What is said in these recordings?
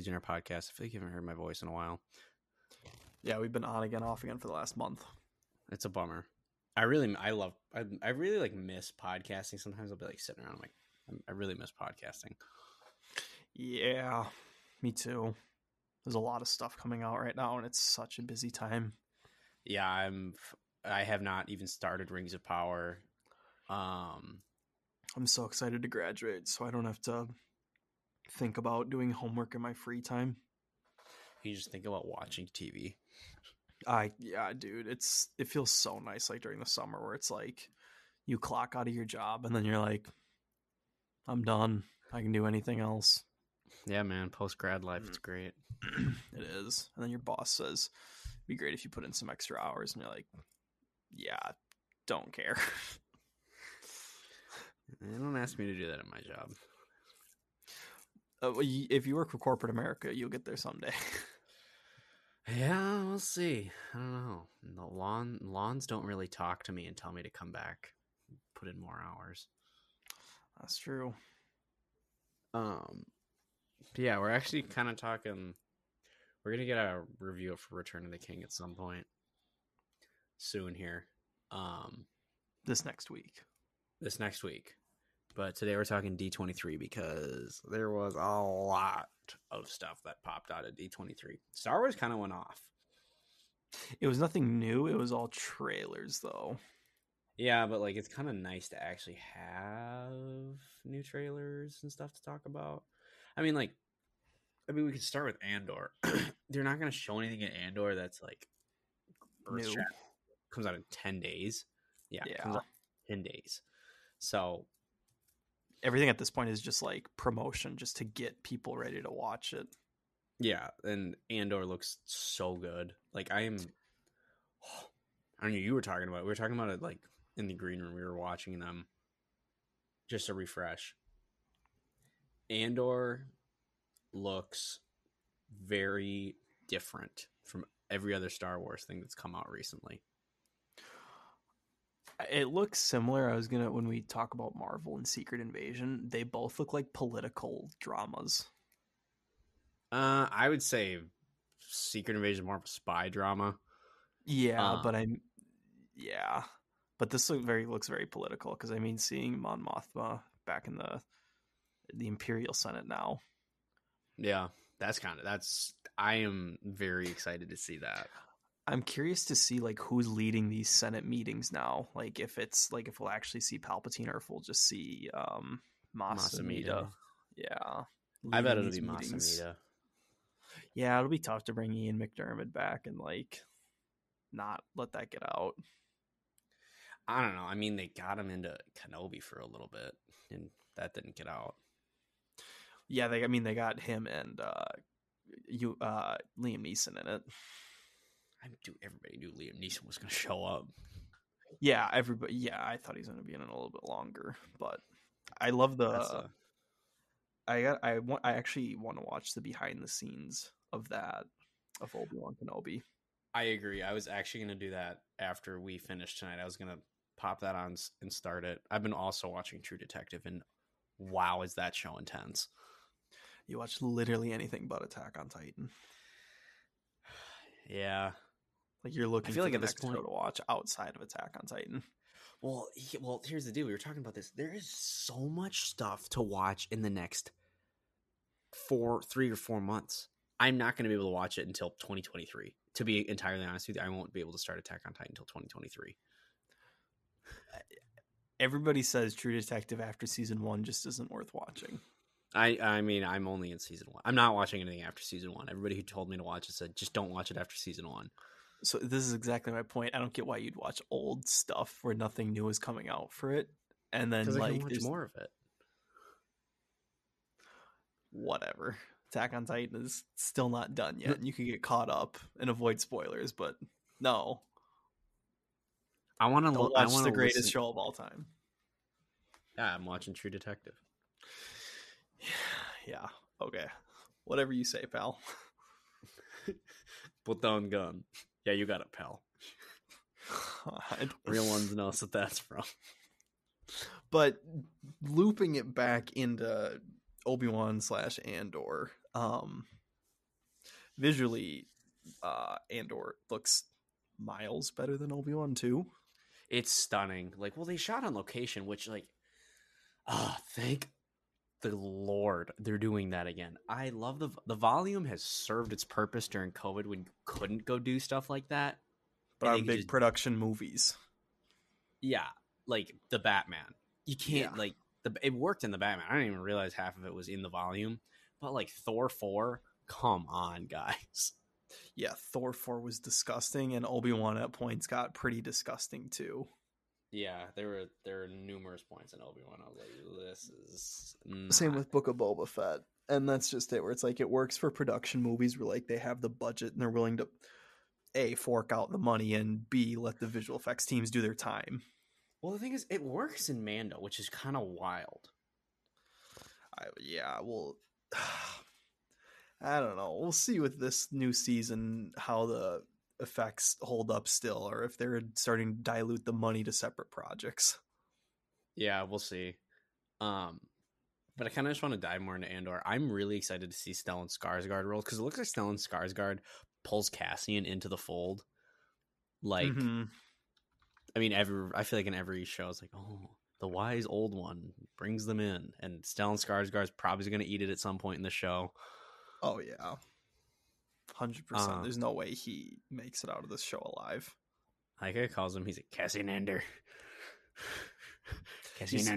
Legionnaire podcast. I feel like you haven't heard my voice in a while. Yeah, we've been on again, off again for the last month. It's a bummer. I really, I love, I, I really like miss podcasting. Sometimes I'll be like sitting around, I'm like, I'm- I really miss podcasting. Yeah, me too. There's a lot of stuff coming out right now, and it's such a busy time. Yeah, I'm. I have not even started Rings of Power. Um, I'm so excited to graduate, so I don't have to think about doing homework in my free time. you just think about watching TV. I yeah, dude, it's it feels so nice like during the summer where it's like you clock out of your job and then you're like, I'm done. I can do anything else. Yeah, man. Post grad life, it's mm. great. it is. And then your boss says, "Be great if you put in some extra hours," and you're like, "Yeah, don't care." They don't ask me to do that at my job. Uh, if you work for corporate America, you'll get there someday. Yeah, we'll see. I don't know. The lawn lawns don't really talk to me and tell me to come back, put in more hours. That's true. Um, yeah, we're actually kind of talking. We're gonna get a review for Return of the King at some point soon here. Um, This next week. this next week. But today we're talking D23 because there was a lot of stuff that popped out of D23. Star Wars kind of went off. It was nothing new. It was all trailers, though. Yeah, but like it's kind of nice to actually have new trailers and stuff to talk about. I mean, like, I mean, we could start with Andor. They're not going to show anything in Andor that's like New. earth comes out in ten days. Yeah, Yeah. comes out in ten days. So Everything at this point is just like promotion, just to get people ready to watch it. yeah, and Andor looks so good. Like I am. I don't know. You were talking about. it. We were talking about it like in the green room. We were watching them. Just a refresh. Andor looks very different from every other Star Wars thing that's come out recently. It looks similar. I was gonna when we talk about Marvel and Secret Invasion, they both look like political dramas. Uh, I would say Secret Invasion more of a spy drama. Yeah, Um, but I'm yeah, but this look very looks very political because I mean, seeing Mon Mothma back in the the Imperial Senate now. Yeah, that's kind of that's. I am very excited to see that. I'm curious to see like who's leading these Senate meetings now. Like if it's like if we'll actually see Palpatine or if we'll just see um. Mas Amedda. Yeah. I bet it'll be meetings. Mas Amedda. Yeah, it'll be tough to bring Ian McDiarmid back and like not let that get out. I don't know. I mean, they got him into Kenobi for a little bit, and that didn't get out. Yeah, they I mean they got him and uh you uh Liam Neeson in it. I do. Everybody knew Liam Neeson was going to show up. Yeah, everybody yeah, I thought he was gonna be in it a little bit longer, but I love the That's a- I got I want I actually want to watch the behind the scenes of that of Obi Wan Kenobi. I agree. I was actually going to do that after we finished tonight. I was going to pop that on and start it. I've been also watching True Detective, and wow, is that show intense? You watch literally anything but Attack on Titan. Yeah. Like you're looking I feel for like the at this point- to watch outside of Attack on Titan. Well, he, well, here's the deal. We were talking about this. There is so much stuff to watch in the next four, three or four months. I'm not going to be able to watch it until 2023. To be entirely honest with you, I won't be able to start Attack on Titan until 2023. Everybody says True Detective after season one just isn't worth watching. I, I mean, I'm only in season one. I'm not watching anything after season one. Everybody who told me to watch it said just don't watch it after season one. So this is exactly my point. I don't get why you'd watch old stuff where nothing new is coming out for it, and then I like can watch more of it. whatever. Attack on Titan is still not done yet, and you can get caught up and avoid spoilers. But no, I want to. don't I the greatest show of all time. Yeah, I'm watching True Detective. Yeah. Okay. Whatever you say, pal. Put down gun. Yeah, you got it, pal. God. Real ones knows what that's from. But looping it back into Obi Wan slash Andor. Um, visually, uh, Andor looks miles better than Obi Wan too. It's stunning. Like, well, they shot on location, which, like, ah, thank the Lord they're doing that again. I love the the volume has served its purpose during COVID when you couldn't go do stuff like that. But on big just- production movies, yeah, like the Batman. You can't Yeah. like the it worked in the Batman. I didn't even realize half of it was in the volume. But like Thor four, come on, guys. yeah, Thor four was disgusting, and Obi Wan at points got pretty disgusting too. Yeah, there were there were numerous points in Obi Wan. I was like, this is Same with Book of Boba Fett, and that's just it. Where it's like it works for production movies, where like they have the budget and they're willing to a fork out the money and b let the visual effects teams do their time. Well, the thing is, it works in Mando, which is kind of wild. I, yeah, well, I don't know. We'll see with this new season how the effects hold up still, or if they're starting to dilute the money to separate projects. Yeah, we'll see. Um, but I kind of just want to dive more into Andor. I'm really excited to see Stellan Skarsgård roles because it looks like Stellan Skarsgård pulls Cassian into the fold. Like, Mhm. I mean, every I feel like in every show, it's like, oh, the wise old one brings them in, and Stellan Skarsgård's probably going to eat it at some point in the show. oh yeah, hundred percent. Uh, There's no way he makes it out of this show alive. Like calls him, he's a. Cassian He's-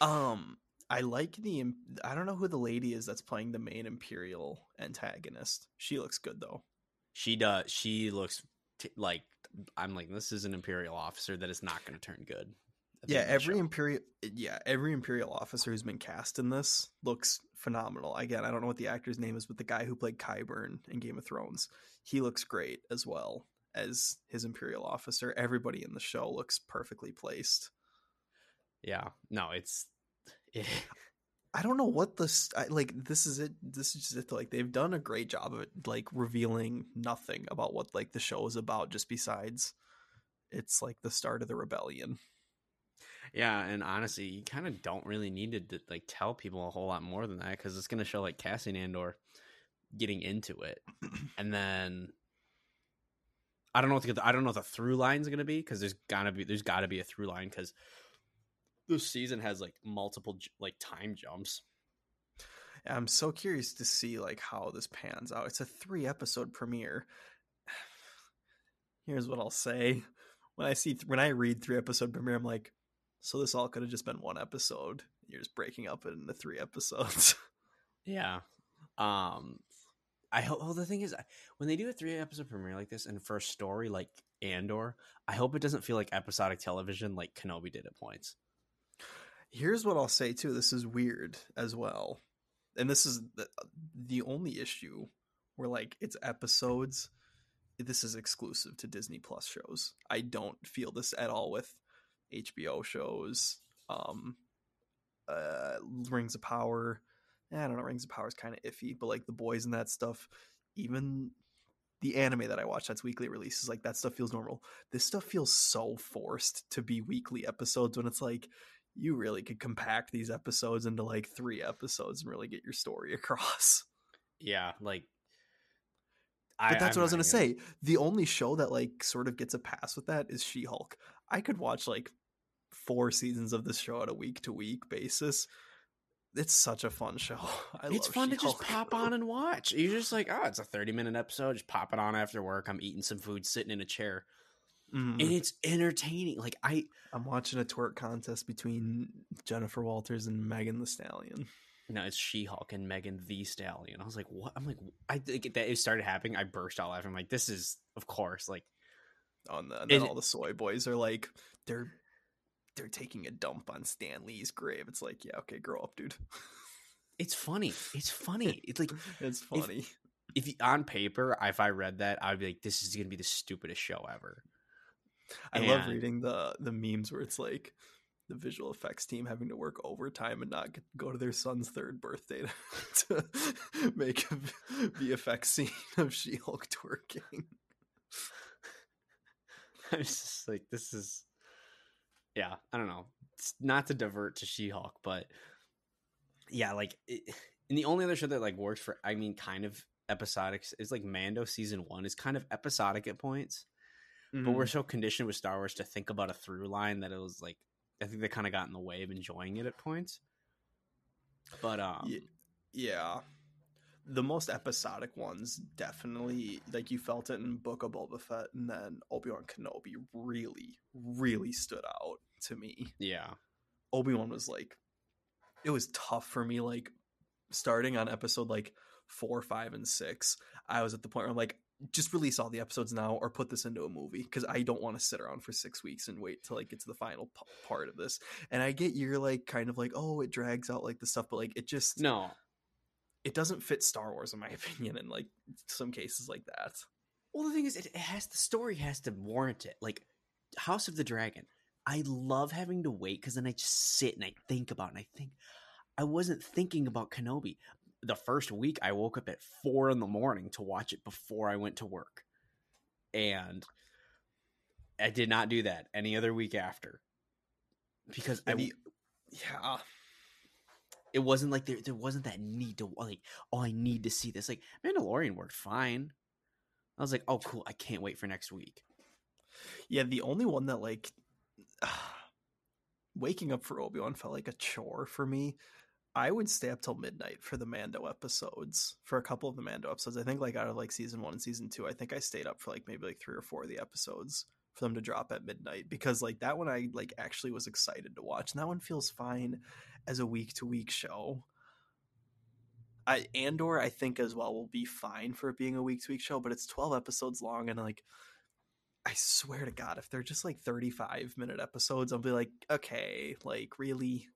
Um, I like the. I don't know who the lady is that's playing the main Imperial antagonist. She looks good though. She does. She looks t- like I'm like this is an Imperial officer that is not going to turn good. Yeah, end of the every show. imperial. Yeah, every imperial officer who's been cast in this looks phenomenal. Again, I don't know what the actor's name is, but the guy who played Qyburn in Game of Thrones, he looks great as well as his imperial officer. Everybody in the show looks perfectly placed. Yeah, no, it's it, I don't know what this I, like. This is it. This is just it. Like they've done a great job of it, like revealing nothing about what like the show is about, just besides it's like the start of the rebellion. Yeah, and honestly, you kind of don't really need to like tell people a whole lot more than that because it's going to show like Cassian Andor getting into it, and then I don't know what the, I don't know what the through line is going to be because there's gotta be there's got to be a through line because this season has like multiple like time jumps. I'm so curious to see like how this pans out. It's a three episode premiere. Here's what I'll say: when I see th- when I read three episode premiere, I'm like, so this all could have just been one episode. You're just breaking up it into three episodes. Yeah. Um I hope well the thing is when they do a three episode premiere like this and for a story like Andor, I hope it doesn't feel like episodic television like Kenobi did at points. Here's what I'll say too. This is weird as well, and this is the, the only issue where like it's episodes. This is exclusive to Disney Plus shows. I don't feel this at all with HBO shows. Um, uh, Rings of Power. eh, I don't know. Rings of Power is kind of iffy, but like the boys and that stuff, even the anime that I watch that's weekly releases, like that stuff feels normal. This stuff feels so forced to be weekly episodes when it's like you really could compact these episodes into like three episodes and really get your story across. Yeah, like But that's I'm what I was gonna say. The only show that like sort of gets a pass with that is She Hulk. I could watch like four seasons of this show at a week to week basis. It's such a fun show. I It's fun to just pop on and watch. You're just like, oh, it's a 30 minute episode. Just pop it on after work. I'm eating some food, sitting in a chair, Mhm. and it's entertaining. Like I, I'm watching a twerk contest between Jennifer Walters and Megan Thee Stallion. no, it's She-Hulk and Megan Thee Stallion. I was like, what? I'm like, I think that it started happening. I burst out laughing. I'm like, this is, of course, like On the and then it- all the soy boys are like they're they're taking a dump on Stan Lee's grave. It's like, yeah, okay, grow up, dude. it's funny. It's funny. It's like It's funny. if you, on paper, if I read that, I'd be like, this is gonna be the stupidest show ever. I love reading the the memes where it's like the visual effects team having to work overtime and not get, go to their son's third birthday to, to make a v- VFX scene of She-Hulk twerking. I was just like, this is, yeah, I don't know. It's not to divert to She-Hulk, but yeah, like, it, and the only other show that like works for, I mean, kind of episodic is like Mando season one is kind of episodic at points, but we're Mhm. so conditioned with Star Wars to think about a through line that it was like, I think they kind of got in the way of enjoying it at points. But um, Ye- yeah. The most episodic ones definitely like you felt it in Book of Boba Fett and then Obi Wan Kenobi really, really stood out to me. yeah, Obi Wan was like, it was tough for me. Like starting on episode like four, five, and six, I was at the point where I'm like, just release all the episodes now or put this into a movie because I don't want to sit around for six weeks and wait till like get to the final p- part of this. And I get you're like kind of like, oh, it drags out like the stuff, but like it just no, it doesn't fit Star Wars in my opinion in like some cases like that. Well, the thing is, it, has the story has to warrant it. Like House of the Dragon, I love having to wait because then I just sit and I think about it and I think I wasn't thinking about Kenobi. The first week, I woke up at four in the morning to watch it before I went to work, and I did not do that any other week after because I the- yeah, it wasn't like there there wasn't that need to like oh I need to see this like Mandalorian worked fine. I was like oh cool I can't wait for next week. yeah. The only one that like waking up for Obi Wan felt like a chore for me. I would stay up till midnight for the Mando episodes. For a couple of the Mando episodes, I think like out of like season one and season two, I think I stayed up for like maybe like three or four of the episodes for them to drop at midnight because like that one I like actually was excited to watch, and that one feels fine as a week to week show. I Andor I think as well will be fine for it being a week to week show, but it's twelve episodes long and like I swear to God, if they're just like thirty five minute episodes, I'll be like, okay, like really.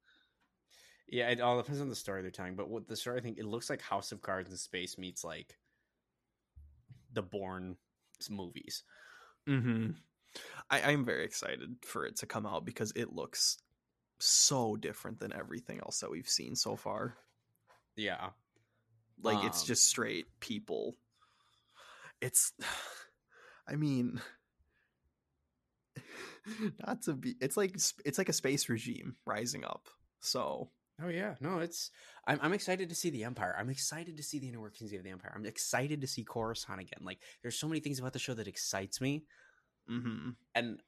Yeah, it all depends on the story they're telling. But what the story I think it looks like House of Cards in space meets like the Bourne movies. Mm-hmm. I, I'm very excited for it to come out because it looks so different than everything else that we've seen so far. Yeah, Like it's Um, just straight people. It's, I mean, not to be. It's like it's like a space regime rising up. So Oh yeah, no, it's I'm I'm excited to see the Empire. I'm excited to see the inner workings of the Empire. I'm excited to see Coruscant again. Like there's so many things about the show that excites me, hmm and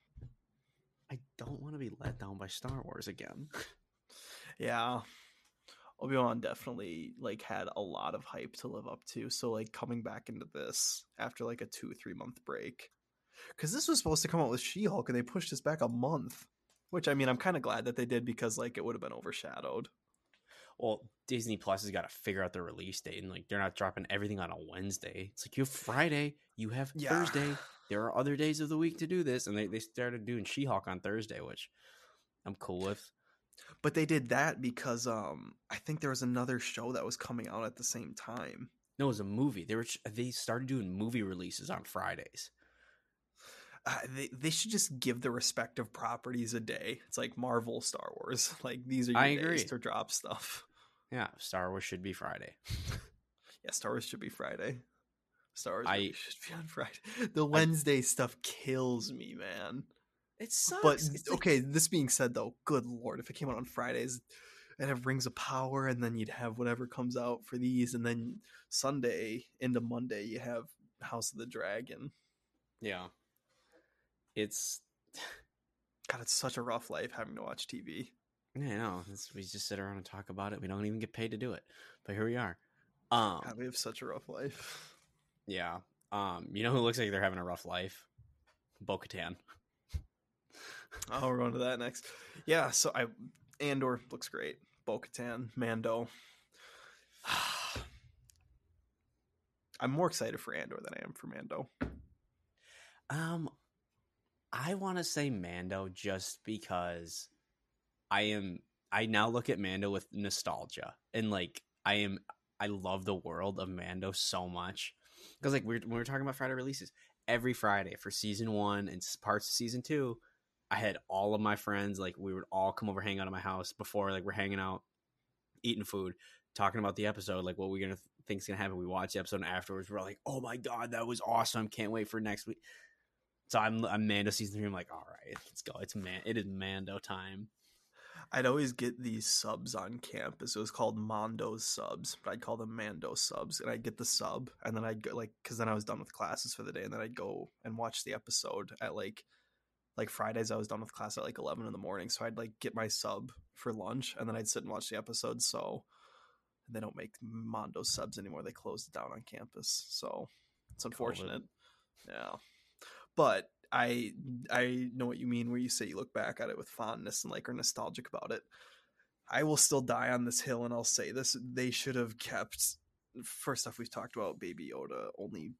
I don't want to be let down by Star Wars again. yeah, Obi Wan definitely like had a lot of hype to live up to. So like coming back into this after like a two three month break, because this was supposed to come out with She Hulk and they pushed this back a month. Which I mean, I'm kind of glad that they did because like it would have been overshadowed. Well, Disney Plus has got to figure out the release date, and like they're not dropping everything on a Wednesday. It's like you have Friday, you have Yeah. Thursday. There are other days of the week to do this, and they they started doing She Hulk on Thursday, which I'm cool with. But they did that because um I think there was another show that was coming out at the same time. No, it was a movie. They were they started doing movie releases on Fridays. Uh, they they should just give the respective properties a day. It's like Marvel, Star Wars. Like these are your I days agree. to drop stuff. Yeah, Star Wars should be Friday. Yeah, Star Wars should be Friday. Star Wars I- should be on Friday. The Wednesday stuff kills me, man. It sucks. But It's like- okay, this being said though, good lord, if it came out on Fridays, and have Rings of Power, and then you'd have whatever comes out for these, and then Sunday into Monday you have House of the Dragon. yeah, it's God, it's such a rough life having to watch TV. yeah, no, it's, we just sit around and talk about it. We don't even get paid to do it, but here we are. Um, God, we have such a rough life. Yeah. Um, you know who looks like they're having a rough life? Bo-Katan. Oh, we're going to that next. Yeah, so I Andor looks great. Bo Katan, Mando. I'm more excited for Andor than I am for Mando. Um, I want to say Mando just because I am. I now look at Mando with nostalgia and like I am. I love the world of Mando so much because like we when we were talking about Friday releases, every Friday for season one and parts of season two, I had all of my friends like we would all come over hang out at my house before like we're hanging out, eating food, talking about the episode, like what we're gonna think's gonna happen. We watch the episode and afterwards we're like, oh my god, that was awesome! Can't wait for next week. So I'm I'm Mando season three. I'm like, all right, let's go. It's man, it is Mando time. I'd always get these subs on campus. It was called Mondo's subs, but I'd call them Mando subs. And I'd get the sub, and then I'd go like, because then I was done with classes for the day, and then I'd go and watch the episode at like, like Fridays. I was done with class at like eleven in the morning, so I'd like get my sub for lunch, and then I'd sit and watch the episode. So they don't make Mondo subs anymore. They closed it down on campus, so it's unfortunate. Yeah, but I I know what you mean where you say you look back at it with fondness and like are nostalgic about it. I will still die on this hill and I'll say this they should have kept first off we've talked about baby Yoda only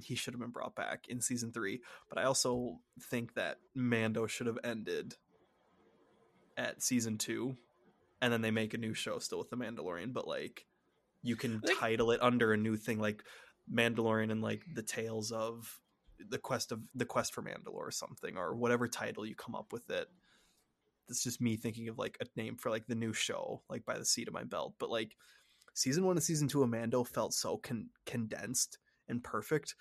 he should have been brought back in season 3, but I also think that Mando should have ended at season 2 and then they make a new show still with the Mandalorian but like you can title it under a new thing like Mandalorian and like the tales of the quest of the quest for Mandalore or something or whatever title you come up with it. It's just me thinking of like a name for like the new show, like by the seat of my belt. But like season one and season two of Mando felt so con- condensed and perfect.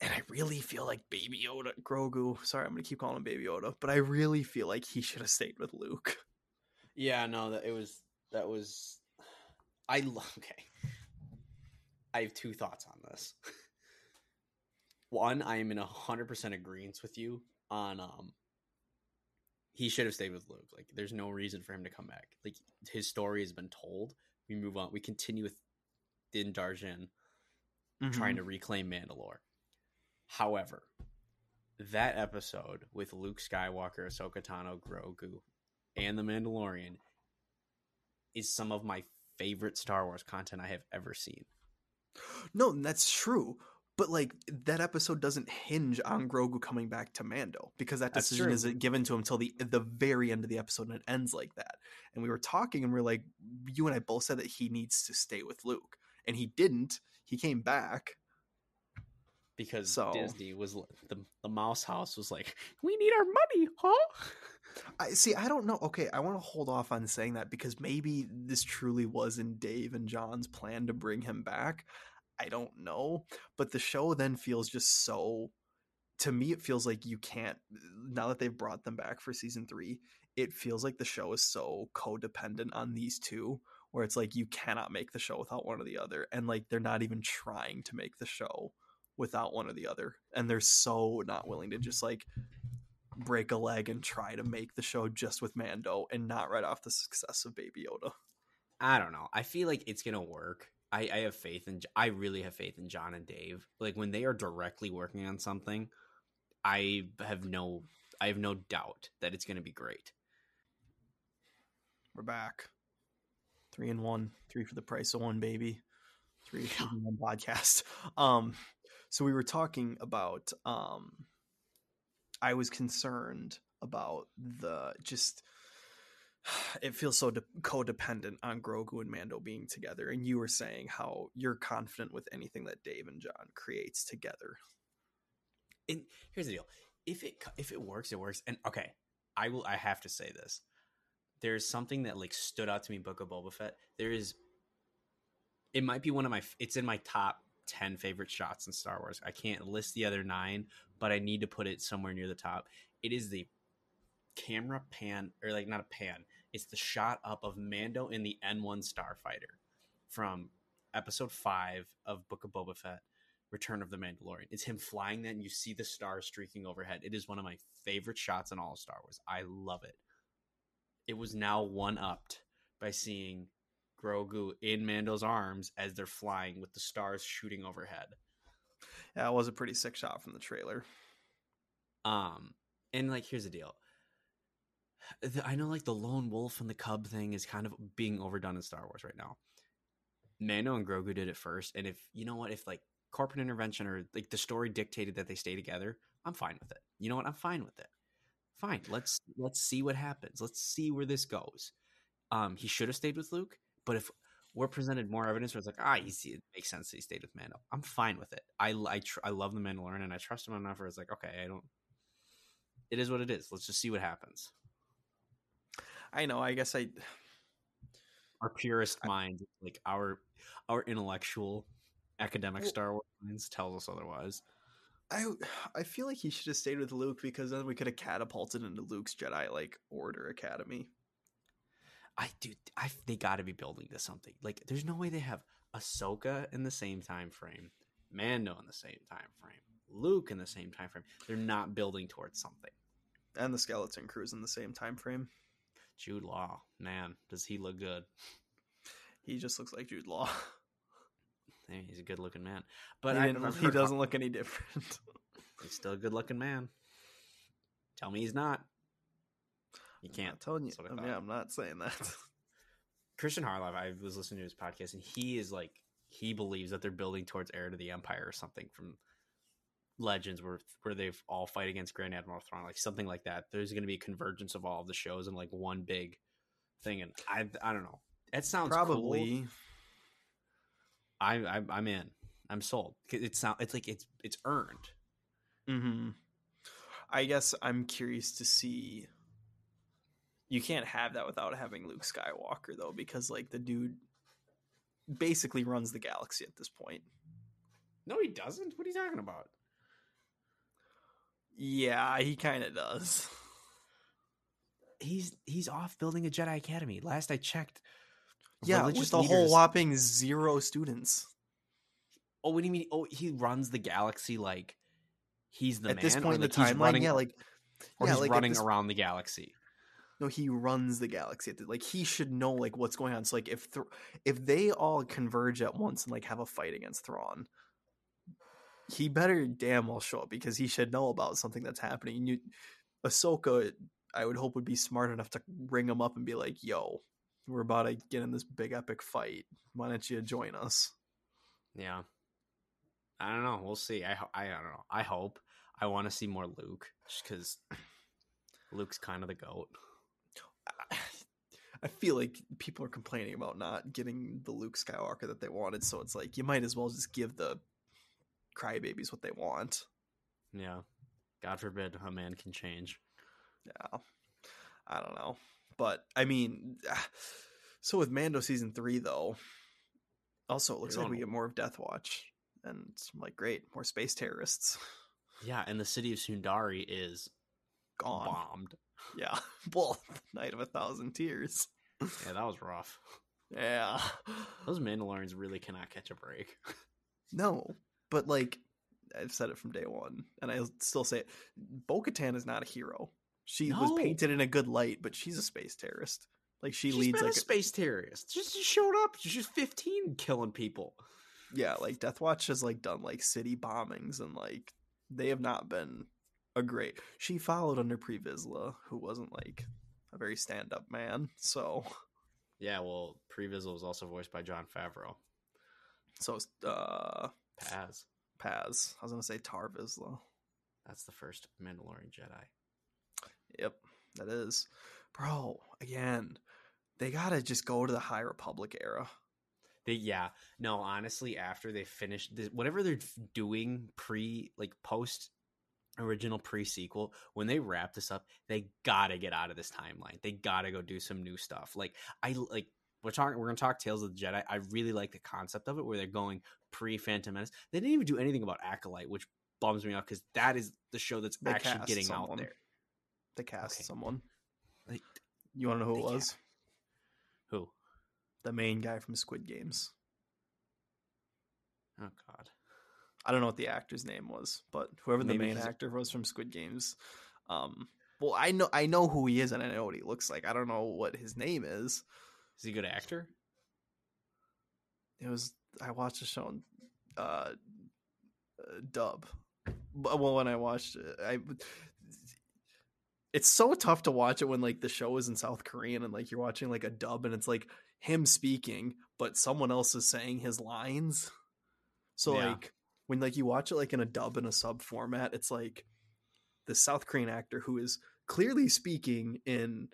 And I really feel like Baby Yoda, Grogu. Sorry, I'm gonna keep calling him Baby Yoda, but I really feel like he should have stayed with Luke. Yeah, no, that it was that was I lo- okay. I have two thoughts on this. One, I am in a hundred percent agreement with you on um he should have stayed with Luke. Like there's no reason for him to come back. Like his story has been told. We move on. We continue with Din Djarin trying to reclaim Mandalore. However, that episode with Luke Skywalker, Ahsoka Tano, Grogu, and the Mandalorian is some of my favorite Star Wars content I have ever seen. No, that's true. But like that episode doesn't hinge on Grogu coming back to Mando because that decision isn't given to him till the the very end of the episode and it ends like that. And we were talking and we are like, you and I both said that he needs to stay with Luke, and he didn't. He came back. Because So- Disney was the the Mouse House was like, we need our money, huh? I see. I don't know. Okay, I want to hold off on saying that because maybe this truly was in Dave and Jon's plan to bring him back. I don't know, but the show then feels just so. To me, it feels like you can't. Now that they've brought them back for season three, it feels like the show is so codependent on these two, where it's like you cannot make the show without one or the other, and like they're not even trying to make the show without one or the other, and they're so not willing to just like break a leg and try to make the show just with Mando and not right off the success of Baby Yoda. I don't know. I feel like it's gonna work. I, I have faith in. I really have faith in Jon and Dave. Like when they are directly working on something, I have no. I have no doubt that it's gonna be great. We're back. Three and one. Three for the price of one, baby. Three for one podcast. Um, so we were talking about um I was concerned about the just it feels so de- codependent on Grogu and Mando being together, and you were saying how you're confident with anything that Dave and Jon creates together. and here's the deal. If it if it works it works. And okay i will i have to say this. There's something that like stood out to me book of boba fett. There is it might be one of my it's in my top 10 favorite shots in star wars. I can't list the other nine but i need to put it somewhere near the top. It is the camera pan or like not a pan it's the shot up of mando in the n1 starfighter from episode 5 of book of boba fett Return of the Mandalorian. It's him flying that, and you see the stars streaking overhead. It is one of my favorite shots in all of Star Wars. I love it. It was now one upped by seeing Grogu in Mando's arms as they're flying with the stars shooting overhead. Yeah, it was a pretty sick shot from the trailer. Um, and like, here's the deal. I know, like the lone wolf and the cub thing is kind of being overdone in Star Wars right now. Mando and Grogu did it first, and if you know what, if like corporate intervention or like the story dictated that they stay together, I'm fine with it. You know what? I'm fine with it. Fine. Let's let's see what happens. Let's see where this goes. Um, he should have stayed with Luke, but if we're presented more evidence where it's like, ah, see, it makes sense that he stayed with Mando. I'm fine with it. I I, tr- I love the Mandalorian and I trust him enough where it's like, okay, I don't. It is what it is. Let's just see what happens. I know. I guess I Our purest minds, like our our intellectual, academic Well- Star Wars minds, tells us otherwise. I I feel like he should have stayed with Luke because then we could have catapulted into Luke's Jedi like Order Academy. I do. I they got to be building to something. Like, there's no way they have Ahsoka in the same time frame, Mando in the same time frame, Luke in the same time frame. They're not building towards something. And the Skeleton Crews in the same time frame. Jude Law, man, does he look good? He just looks like Jude Law. Hey, he's a good looking man, but he, I, he doesn't look any different. He's still a good looking man. Tell me he's not. You I'm can't. telling you. I I mean, I'm not saying that. Christian Harloff, I was listening to his podcast, and he is like he believes that they're building towards heir to the empire or something from Legends, where where they've all fight against Grand Admiral Thrawn, like something like that. There's going to be a convergence of all of the shows in like one big thing, and I I don't know. It sounds cool. Probably. I, I I'm in. I'm sold. It's not. It's like it's it's earned. hmm I guess I'm curious to see. You can't have that without having Luke Skywalker, though, because like the dude basically runs the galaxy at this point. No, he doesn't. What are you talking about? Yeah, he kind of does. He's he's off building a Jedi Academy. Last I checked. Yeah, with a whole whopping zero students. Oh, what do you mean? Oh, he runs the galaxy like he's the at man. this point in the timeline, running, yeah, like or yeah, he's like running this- around the galaxy. No, he runs the galaxy. Like he should know like what's going on. So like if Thr if they all converge at once and like have a fight against Thrawn, he better damn well show up because he should know about something that's happening. And you, Ahsoka, I would hope would be smart enough to ring him up and be like, "Yo, we're about to get in this big epic fight. Why don't you join us?" Yeah, I don't know. We'll see. I I, I don't know. I hope. I want to see more Luke, just because Luke's kind of the goat. I feel like people are complaining about not getting the Luke Skywalker that they wanted, so it's like you might as well just give the crybabies what they want. Yeah. God forbid a man can change. Yeah, I don't know, but I mean, so with Mando season three though, also it looks You're like we get more of Death Watch, and I'm like, great, more space terrorists Yeah, and the city of Sundari is gone. bombed. Yeah, well, Night of a Thousand Tears. Yeah, that was rough. Yeah, Those Mandalorians really cannot catch a break. no, but like I've said it from day one, and I still say it. Bo Katan is not a hero. She was painted in a good light, but she's a space terrorist. Like she She's leads like a space terrorist. Just, just showed up. She's just 15 killing people. yeah, like Death Watch has like done like city bombings and like they have not been a great. She followed under Pre Vizsla, who wasn't like a very stand up man. So Yeah, well, Pre Vizsla was also voiced by Jon Favreau. so uh Paz. Paz. I was gonna say Tar Vizsla. That's the first Mandalorian Jedi. Yep, that is, bro. Again, they gotta just go to the High Republic era. They, yeah, no, honestly, after they finish this, whatever they're doing pre, like post original pre sequel, when they wrap this up, they gotta get out of this timeline. They gotta go do some new stuff. Like I like we're talking, we're gonna talk Tales of the Jedi. I really like the concept of it where they're going pre Phantom Menace. They didn't even do anything about Acolyte, which bums me out because that is the show that's They actually getting out someone. there. They cast Okay. someone. Like You want to know who it was? who? The main guy from Squid Games. Oh God. I don't know what the actor's name was, but whoever the Maybe main actor was from Squid Games. Um, well, I know I know who he is and I know what he looks like. I don't know what his name is. Is he a good actor? It was I watched the show in uh, uh dub. But- Well, when I watched it, I it's so tough to watch it when like the show is in South Korean and like you're watching like a dub and it's like him speaking, but someone else is saying his lines. So Yeah. like when like you watch it like in a dub and a sub format, it's like the South Korean actor who is clearly speaking in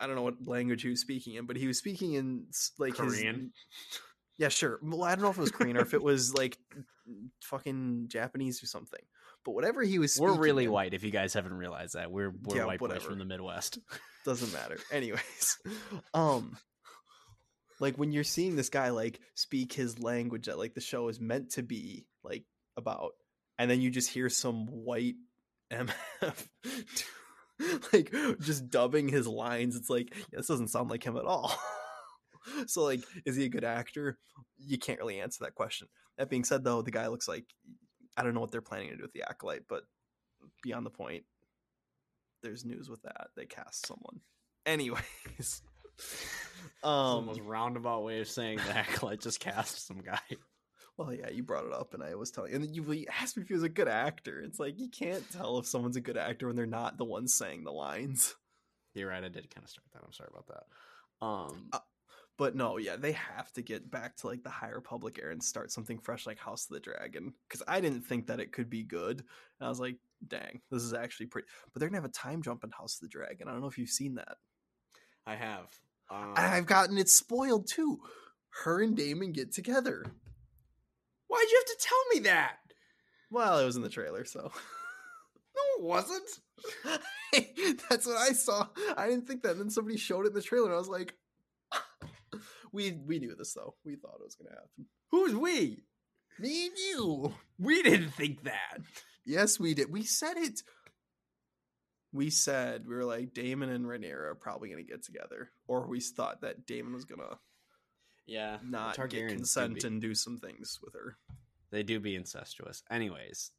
I don't know what language he was speaking in, but he was speaking in like Korean? his yeah, sure. Well, I don't know if it was Korean or if it was like fucking Japanese or something. But whatever he was, We're really in- white. If you guys haven't realized that, we're we're Yeah, white boys from the Midwest. doesn't matter. Anyways, um, like when you're seeing this guy like speak his language that like the show is meant to be like about, and then you just hear some white MF like just dubbing his lines. It's like yeah, this doesn't sound like him at all. so like, is he a good actor? You can't really answer that question. That being said, though, the guy looks like I don't know what they're planning to do with the acolyte, but beyond the point, there's news with that. They cast someone. Anyways, um, the most roundabout way of saying the acolyte just cast some guy. Well, yeah, you brought it up, and I was telling, and then you asked me if he was a good actor. It's like you can't tell if someone's a good actor when they're not the one saying the lines. You're right. I did kind of start that. I'm sorry about that. Um, uh, but no, yeah, they have to get back to like the High Republic era and start something fresh like House of the Dragon because I didn't think that it could be good. And I was like, dang, this is actually pretty. But they're gonna have a time jump in House of the Dragon. I don't know if you've seen that. I have. Um, I've gotten it spoiled too. Her and Daemon get together. Why'd you have to tell me that? Well, it was in the trailer, so. no, it wasn't. That's what I saw. I didn't think that. And then somebody showed it in the trailer, and I was like, we we knew this though. We thought it was going to happen. Who's we? Me and you. We didn't think that. Yes, we did. We said it. We said we were like Daemon and Rhaenyra are probably going to get together, or we thought that Daemon was going to yeah, not get consent and do some things with her. They do be incestuous. Anyways,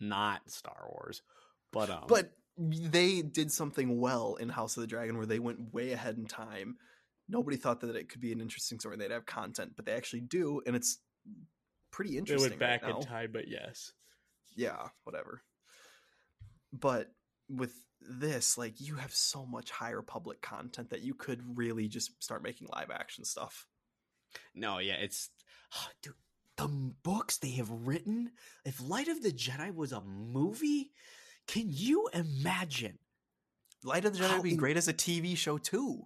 not Star Wars, but um, but they did something well in House of the Dragon where they went way ahead in time. Nobody thought that it could be an interesting story. They'd have content, but they actually do, and it's pretty interesting. They went back right in time, but yes, yeah, whatever. But with this, like you have so much High Republic content that you could really just start making live action stuff. No, yeah, it's oh, dude, the books they have written. If Light of the Jedi was a movie, can you imagine? Light of the Jedi would be in- great as a TV show too.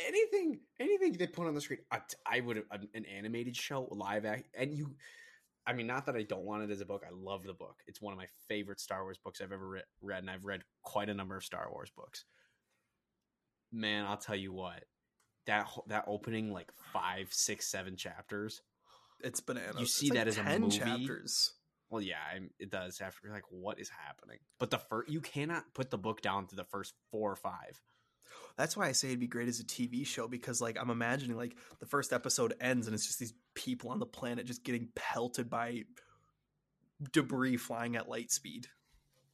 Anything, anything they put on the screen, I, I would an animated show, live act, and you. I mean, not that I don't want it as a book. I love the book. It's one of my favorite Star Wars books I've ever re- read, and I've read quite a number of Star Wars books. Man, I'll tell you what, that that opening like five, six, seven chapters. It's bananas. You see it's that like as a movie. chapters. Well, yeah, it does. After like, what is happening? But the first, you cannot put the book down to the first four or five. That's why I say it'd be great as a TV show because, like, I'm imagining like the first episode ends and it's just these people on the planet just getting pelted by debris flying at light speed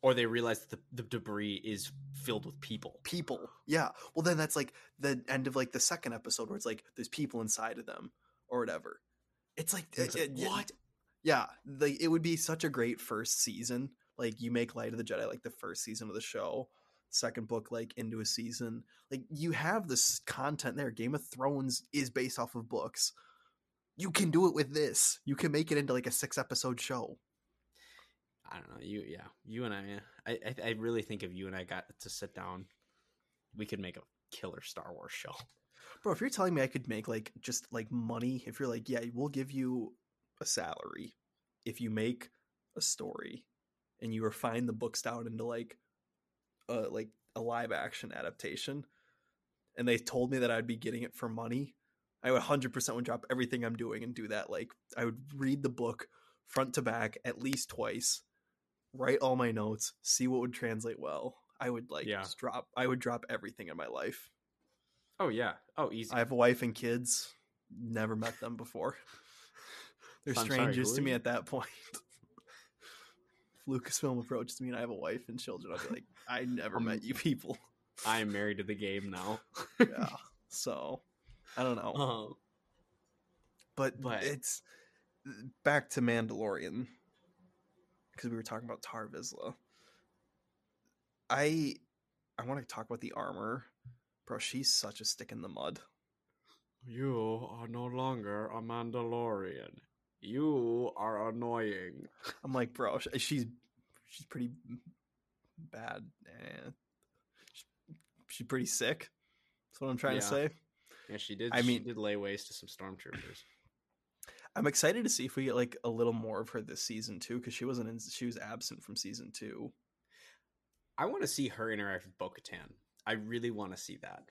or they realize that the, the debris is filled with people. People, yeah. Well, then that's like the end of like the second episode where it's like there's people inside of them or whatever. It's like, it's it, like what? Yeah, like it would be such a great first season. Like you make Light of the Jedi like the first season of the show, second book like into a season. Like you have this content there. Game of Thrones is based off of books. You can do it with this. You can make it into like a six episode show. I don't know. You, yeah, you and I, I, I, really think if you and I got to sit down, we could make a killer Star Wars show. Bro, if you're telling me I could make like just like money, if you're like, yeah, we'll give you a salary if you make a story and you refine the books down into like a like a live action adaptation and they told me that I'd be getting it for money, I would 100% would drop everything I'm doing and do that. Like I would read the book front to back at least twice write all my notes, see what would translate well. I would like yeah. drop I would drop everything in my life. Oh yeah. Oh easy. I have a wife and kids. Never met them before. They're I'm strangers sorry, to me at that point. if Lucasfilm approaches me and I have a wife and children, I'll be like, I never met you people. I am married to the game now. yeah. So I don't know. Uh-huh. But, but it's back to Mandalorian because we were talking about Tar Vizsla. I I want to talk about the armor, bro. She's such a stick in the mud. You are no longer a Mandalorian. You are annoying. I'm like, bro, she's she's pretty bad. Eh. She's pretty sick. That's what I'm trying yeah. to say. Yeah, she did. I mean, did lay waste to some stormtroopers. I'm excited to see if we get like a little more of her this season too, because she wasn't in, she was absent from season two. I want to see her interact with Bo-Katan. I really want to see that.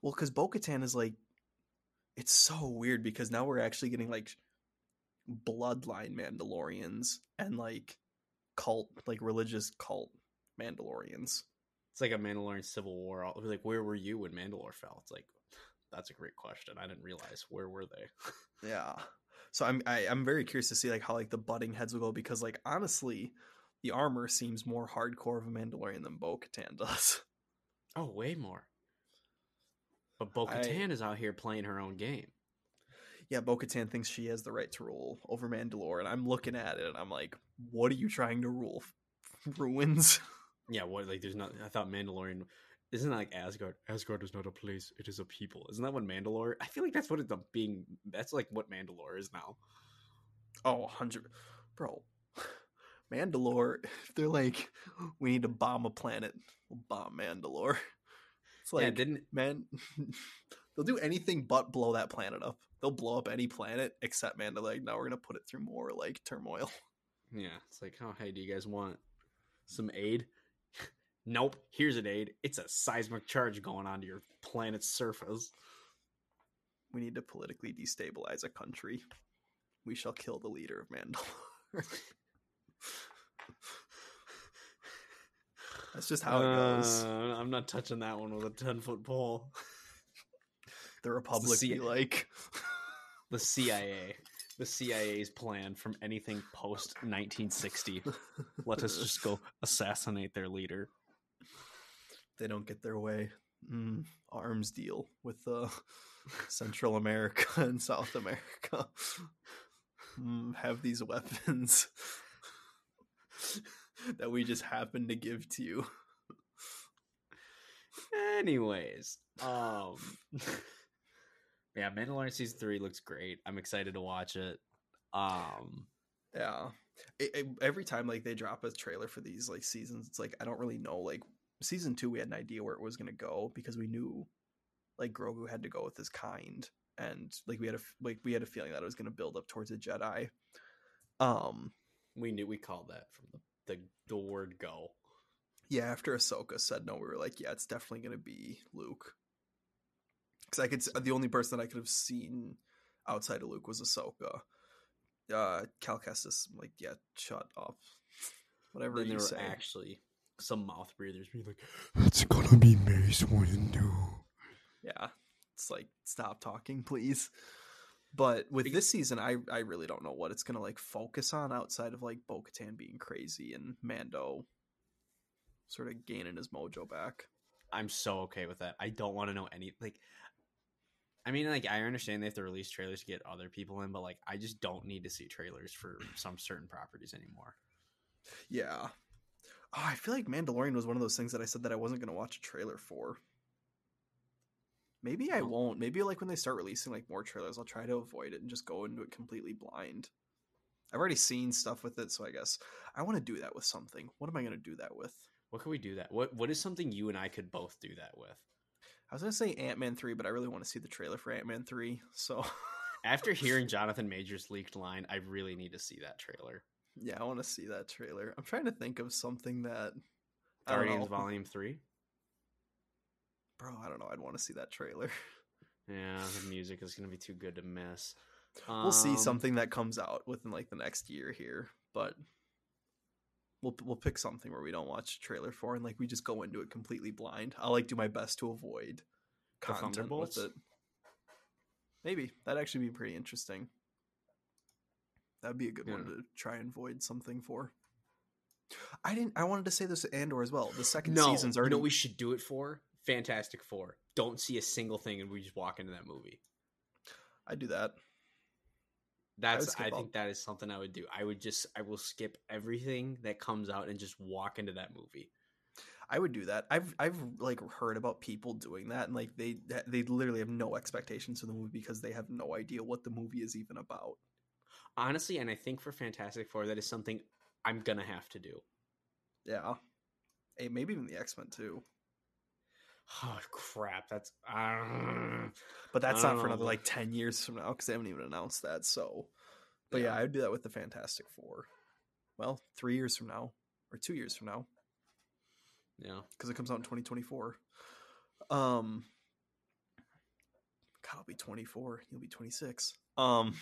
Well, because Bo-Katan is like, it's so weird because now we're actually getting like bloodline Mandalorians and like cult, like religious cult Mandalorians. It's like a Mandalorian Civil War. I'll be like, where were you when Mandalore fell? It's like, that's a great question. I didn't realize where were they. Yeah. So I'm I, I'm very curious to see like how like the butting heads will go because like honestly, the Armorer seems more hardcore of a Mandalorian than Bo Katan does. oh, way more. But Bo Katan is out here playing her own game. Yeah, Bo Katan thinks she has the right to rule over Mandalore, and I'm looking at it and I'm like, what are you trying to rule? Ruins? Yeah, what like there's not I thought Mandalorian isn't that like Asgard. Asgard is not a place, it is a people. Isn't that what Mandalore I feel like that's what it's being that's like what Mandalore is now. Oh, 100 Bro. Mandalore, they're like, we need to bomb a planet, we'll bomb Mandalore. It's like yeah, didn't man they'll do anything but blow that planet up they'll blow up any planet except man they're like now we're gonna put it through more like turmoil Yeah, it's like, oh hey, do you guys want some aid? Nope, here's an aid. It's a seismic charge going onto your planet's surface. we need to politically destabilize a country we shall kill the leader of mandalore that's just how it goes Uh, I'm not touching that one with a ten foot pole. the republic C- be like The CIA, the CIA's plan from anything post 1960. Let us just go assassinate their leader. They don't get their way mm, arms deal with uh, central america and south america mm, have these weapons that we just happen to give to you Anyways, um, yeah, Mandalorian season three looks great. I'm excited to watch it. Um, yeah it, it- every time like they drop a trailer for these like seasons it's like i don't really know like season two we had an idea where it was going to go because we knew like grogu had to go with his kind and like we had a like we had a feeling that it was going to build up towards a jedi. Um we knew we called that from the the, the word go. yeah after ahsoka said no we were like yeah it's definitely going to be luke. Because i could the only person that i could have seen outside of luke was ahsoka. Uh cal kestis like yeah shut up. Whatever Then you there say. actually some mouth breathers being like, It's gonna be Mace Windu. yeah it's like stop talking please but with this season i i really don't know what it's gonna like focus on outside of like bo-katan being crazy and mando sort of gaining his mojo back I'm so okay with that. I don't want to know any like. I mean, like I understand they have to release trailers to get other people in, but like I just don't need to see trailers for some certain properties anymore. yeah oh, i feel like mandalorian was one of those things that i said that i wasn't gonna watch a trailer for maybe i won't maybe like when they start releasing like more trailers i'll try to avoid it and just go into it completely blind i've already seen stuff with it so i guess i want to do that with something what am i gonna do that with What could we do that? What What is something you and I could both do that with? I was gonna say Ant Man three, but I really want to see the trailer for Ant Man three. So After hearing Jonathan Majors leaked line, I really need to see that trailer. Yeah, I want to see that trailer. I'm trying to think of something that Guardians. Volume Three. bro. I don't know. I'd want to see that trailer. Yeah, the music is gonna be too good to miss. we'll see Um, something that comes out within like the next year here, but we'll we'll pick something where we don't watch a trailer for and like we just go into it completely blind. I'll like do my best to avoid content with it. Maybe that'd actually be pretty interesting. That'd be a good one to try and void something for. I didn't. I wanted to say this to Andor as well. The second No, season's you know what we should do it for Fantastic Four. Don't see a single thing, and we just walk into that movie. I do that. That's skip I, think that is something I would do. I would just I will skip everything that comes out and just walk into that movie. I would do that. I've I've like heard about people doing that, and like they they literally have no expectations for the movie because they have no idea what the movie is even about. Honestly, and I think for Fantastic Four that is something I'm gonna have to do. Yeah, hey, maybe even the X Men too. Oh crap! That's uh, But that's not for another like ten years from now because they haven't even announced that. So, but yeah. Yeah. I would do that with the Fantastic Four. Well, three years from now or two years from now yeah. because it comes out in twenty twenty four. Um, God, I'll be twenty four. You'll be twenty six. Um,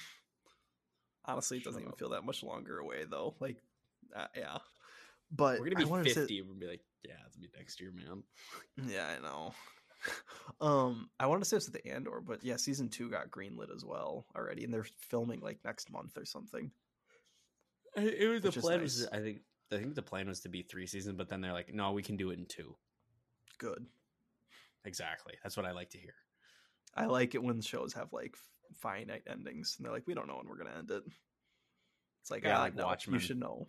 honestly, it doesn't Shut even up. feel that much longer away though. Like, uh, yeah. But We're gonna be say- fifty. and We're be like, Yeah, it's gonna be next year, man. Yeah, I know. Um, I wanted to say this with the Andor, but yeah, season two got greenlit as well already, and they're filming like next month or something. It was the plan was. I think I think the plan was to be three seasons, but then they're like, no, we can do it in two. Good. Exactly. That's what I like to hear. I like it when shows have like finite endings, and they're like, we don't know when we're gonna end it. It's like, Yeah, ah, like no, Watchmen. You should know.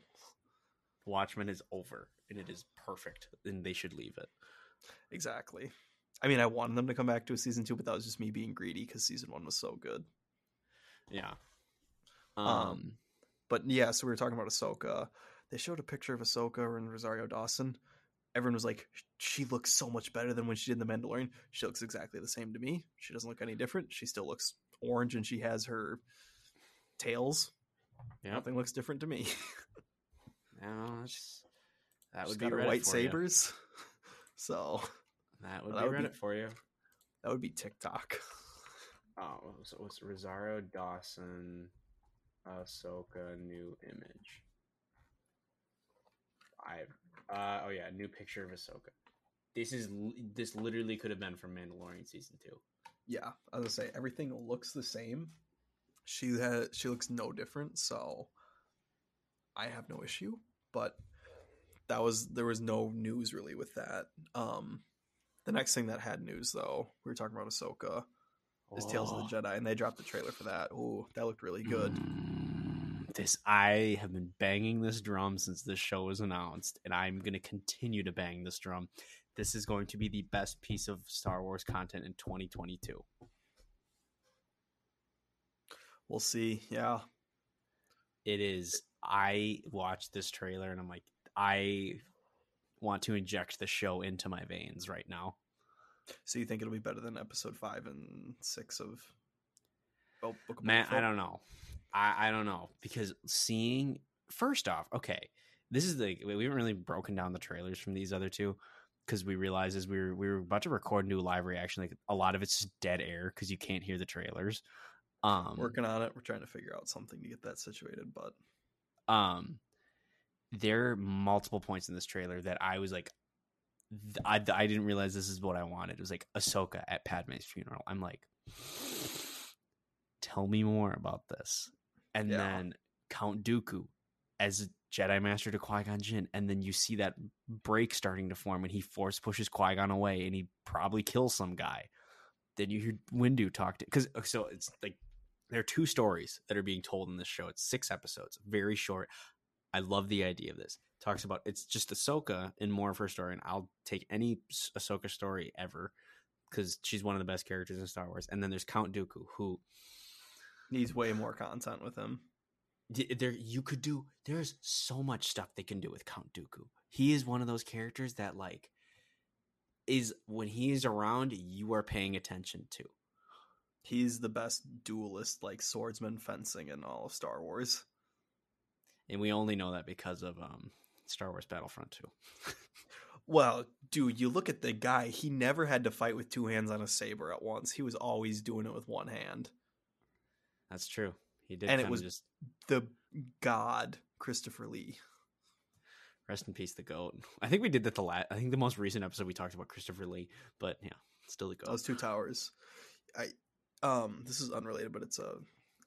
Watchmen is over and it is perfect, and they should leave it. Exactly. I mean, I wanted them to come back to a season two, but that was just me being greedy because season one was so good. Yeah. Um, Um, But yeah, so we were talking about Ahsoka. They showed a picture of Ahsoka and Rosario Dawson. Everyone was like, she looks so much better than when she did The Mandalorian. She looks exactly the same to me. She doesn't look any different. She still looks orange and she has her tails. yeah. Nothing looks different to me. No, that's that She's would be got her Reddit white for you. sabers. So That would That be would be- Reddit for you. that would be TikTok. Oh, so it's Rosario Dawson, Ahsoka, new image. I, uh, oh yeah, new picture of Ahsoka. This is this literally could have been from Mandalorian season two. Yeah, as I was gonna say everything looks the same. She has she looks no different, so I have no issue. But that was there was no news really with that. Um, the next thing that had news though, we were talking about Ahsoka, is Tales of the Jedi, and they dropped the trailer for that. Ooh, that looked really good. Mm, This I have been banging this drum since this show was announced, and I'm gonna continue to bang this drum. This is going to be the best piece of Star Wars content in 2022. We'll see. Yeah, It is. I watched this trailer and I'm like, I want to inject the show into my veins right now. so you think it'll be better than Episode five and six of? Oh, Book of Man, I don't know. I, I don't know because seeing first off, okay, this is the we haven't really broken down the trailers from these other two because we realized as we were we were about to record new live reaction, like a lot of it's just dead air because you can't hear the trailers. Um, Working on it. We're trying to figure out something to get that situated, but um, there are multiple points in this trailer that I was like, I, I didn't realize this is what I wanted. It was like Ahsoka at Padme's funeral. I'm like, tell me more about this. And Yeah. then Count Dooku as Jedi Master to Qui Gon Jinn, and then you see that break starting to form, and he force pushes Qui Gon away, and he probably kills some guy. Then you hear Windu talk to because uh, so it's like there are two stories that are being told in this show. It's six episodes, very short. I love the idea of this. Talks about it's just Ahsoka and more of her story, and I'll take any Ahsoka story ever because she's one of the best characters in Star Wars. And then there's Count Dooku, who needs way more content with him. There you could do. There's so much stuff they can do with Count Dooku. He is one of those characters that like is when he is around, you are paying attention to. He's the best duelist, like swordsman fencing in all of Star Wars. and we only know that because of um Star Wars Battlefront 2. Well, dude, you look at the guy, he never had to fight with two hands on a saber at once. He was always doing it with one hand. That's true. He did And it was- just The god, Christopher Lee. rest in peace the goat. I think we did that the last I think the most recent episode we talked about Christopher Lee, but yeah, still the goat. Those two towers. I um this is unrelated, but it's a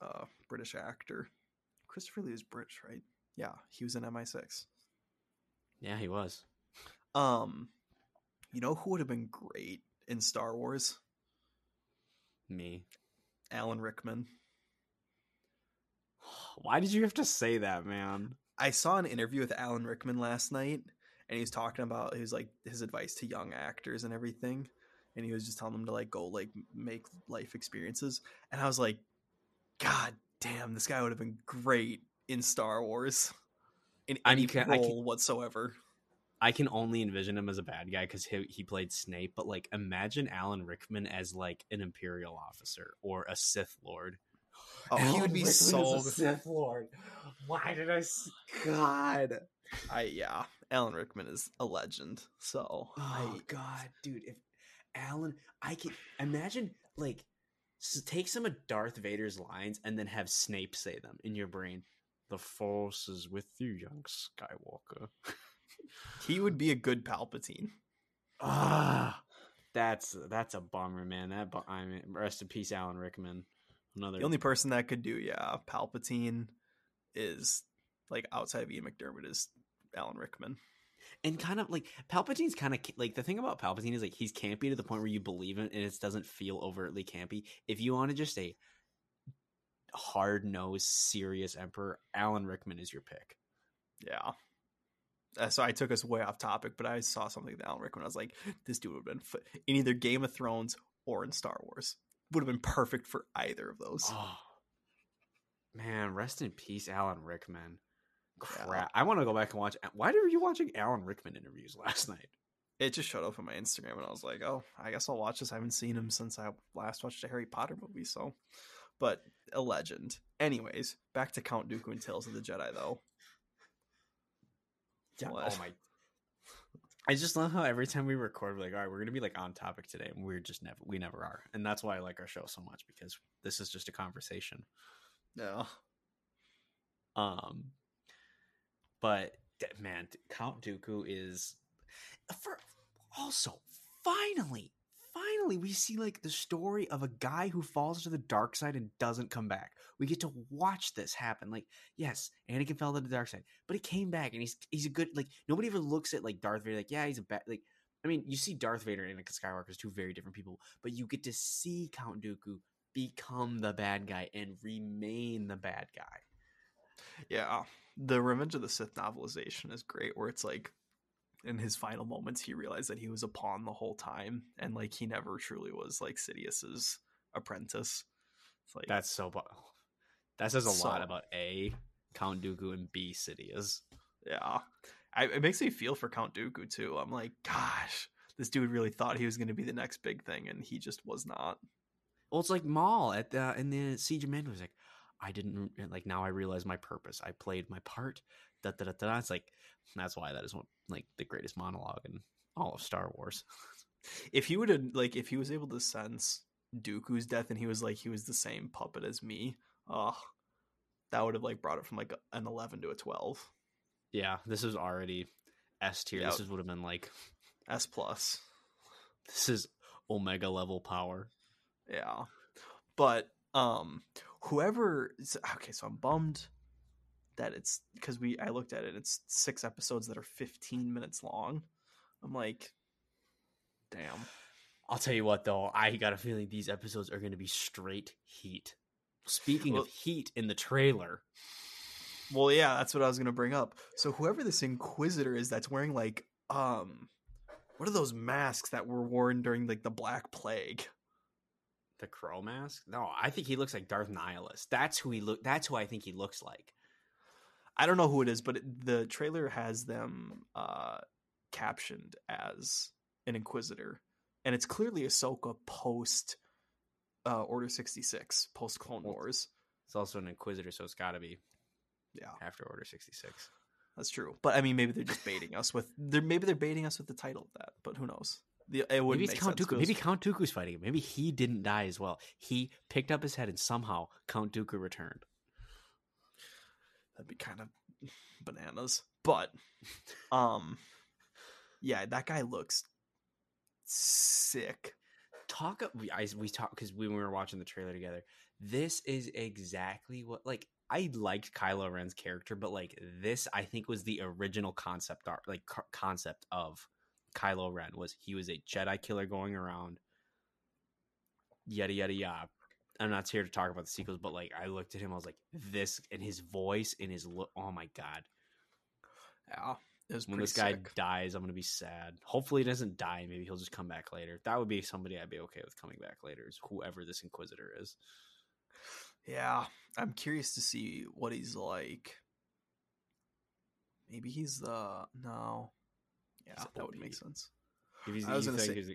uh British actor. Christopher Lee is British, right? Yeah, he was in MI6. yeah, he was. Um you know who would have been great in Star Wars? Me. Alan Rickman. Why did you have to say that, man? I saw an interview with Alan Rickman last night, and he was talking about his like his advice to young actors and everything, and he was just telling them to like go like make life experiences, and I was like, God damn, this guy would have been great in Star Wars, in any role I can- whatsoever. I can only envision him as a bad guy because he, he played Snape, but like imagine Alan Rickman as like an Imperial officer or a Sith Lord. Oh, he would be so. Sith Lord. Why did I? God. I yeah, Alan Rickman is a legend. So Oh I, God, dude! If Alan, I can imagine like take some of Darth Vader's lines and then have Snape say them in your brain. The Force is with you, young Skywalker. He would be a good Palpatine. Ah, that's that's a bummer, man. That bu- I mean, rest in peace, Alan Rickman. Another The only person that could do, yeah, Palpatine is like outside of Ian McDiarmid is Alan Rickman. and kind of like Palpatine's kind of like the thing about Palpatine is like he's campy to the point where you believe it and it doesn't feel overtly campy. If you want to just a hard nosed, serious emperor, Alan Rickman is your pick. Yeah. Uh, so I took us way off topic, but I saw something that Alan Rickman. I was like, this dude would have been f- in either Game of Thrones or in Star Wars. Would have been perfect for either of those. Oh man, rest in peace, Alan Rickman. Yeah. Crap, I want to go back and watch. Uh, why were you watching Alan Rickman interviews last night? It just showed up on my Instagram, and I was like, oh, I guess I'll watch this. I haven't seen him since I last watched a Harry Potter movie, so. But a legend. Anyways, back to Count Dooku and Tales of the Jedi, though. Oh what? Oh my! I just love how every time we record, we're like, all right, we're gonna be like on topic today, and we're just never, we never are, and that's why I like our show so much because this is just a conversation. No. Um, but man, Count Dooku is for also finally, finally we see like the story of a guy who falls to the dark side and doesn't come back. We get to watch this happen. Like, yes, Anakin fell to the dark side, but he came back and he's he's a good like nobody ever looks at like Darth Vader like, yeah, he's a bad like I mean, you see Darth Vader and Anakin Skywalker as two very different people, but you get to see Count Dooku become the bad guy and remain the bad guy. Yeah. The Revenge of the Sith novelization is great, where it's like in his final moments, he realized that he was a pawn the whole time, and like he never truly was like Sidious's apprentice. It's like That's so. bu- That says a So- lot about A, Count Dooku, and B, Sidious. yeah, I, it makes me feel for Count Dooku too. I'm like, gosh, this dude really thought he was going to be the next big thing, and he just was not. Well, it's like Maul at the in the Siege of Mandalore. He's like, I didn't like. Now I realize my purpose. I played my part. Da da da da. It's like that's why that is one like the greatest monologue in all of Star Wars. If he would have like, if he was able to sense Dooku's death, and he was like, he was the same puppet as me. Oh, that would have like brought it from like an 11 to a 12. Yeah, this is already S tier. Yep. This is would have been like S plus. this is Omega level power. Yeah. But um whoever okay, so I'm bummed that it's because we I looked at it, it's six episodes that are 15 minutes long. I'm like, damn. I'll tell you what though, I got a feeling these episodes are going to be straight heat. Speaking Well- of heat in the trailer, Well, yeah, that's what I was gonna bring up. So whoever this Inquisitor is that's wearing like um what are those masks that were worn during like the Black Plague? the crow mask. No, I think he looks like Darth Nihilus. That's who he look. That's who I think he looks like. I don't know who it is, but it, the trailer has them uh, captioned as an Inquisitor, and it's clearly Ahsoka post uh, Order sixty six, post Clone Wars. It's also an Inquisitor, so it's got to be Yeah, after Order sixty six. that's true. But I mean, maybe they're just baiting us with. They're maybe they're baiting us with the title of that. But who knows? The, it would Maybe Count. Dooku. Maybe Count Dooku's fighting him. Maybe he didn't die as well. He picked up his head and somehow Count Dooku returned. That'd be kind of bananas. But um, yeah, that guy looks sick. Talk. We I, we talked because we were watching the trailer together. This is exactly what like I liked Kylo Ren's character, but like this, I think was the original concept art, like co- concept of Kylo Ren was he was a Jedi killer going around. Yada yada yada. I'm not here to talk about the sequels, but like I looked at him, I was like, this and his voice and his look. Oh my god! Yeah, it was When this guy sick. dies, I'm gonna be sad. Hopefully, he doesn't die. Maybe he'll just come back later. That would be somebody I'd be okay with coming back later. Is whoever this Inquisitor is. Yeah, I'm curious to see what he's like. Maybe he's the no. Yeah, He's that would make sense. If he's, I was gonna say- he's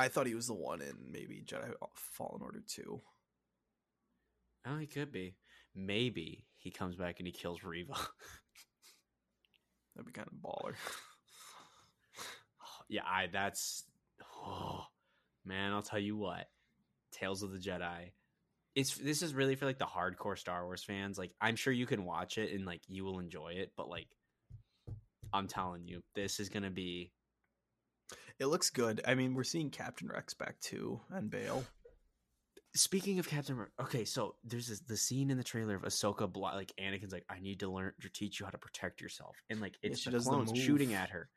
I thought he was the one in maybe Jedi Fallen Order two. oh, he could be. Maybe he comes back and he kills Reva. That'd be kind of baller. yeah, I. That's. Oh man, I'll tell you what. Tales of the Jedi. It's this is really for like the hardcore Star Wars fans. Like I'm sure you can watch it and like you will enjoy it, but like I'm telling you, this is gonna be. It looks good. I mean, we're seeing Captain Rex back too and Bail. Speaking of Captain, America, okay, so there's this, the scene in the trailer of Ahsoka, blo- like Anakin's like, "I need to learn to teach you how to protect yourself," and like it's she the does the clones shooting at her,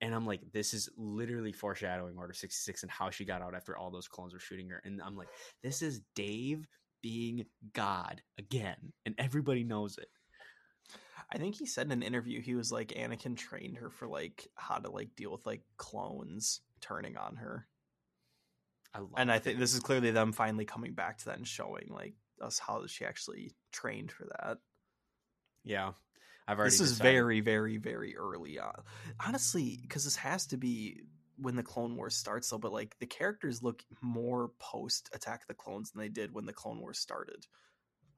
and I'm like, this is literally foreshadowing Order sixty six and how she got out after all those clones were shooting her, and I'm like, this is Dave being God again, and everybody knows it. I think he said in an interview he was like Anakin trained her for like how to like deal with like clones turning on her. I love And I think this is clearly them finally coming back to that and showing like us how she actually trained for that. yeah, I've already. This is decided- very, very, very early on. Honestly, because this has to be when the Clone Wars starts, though. But like the characters look more post Attack of the Clones than they did when the Clone Wars started.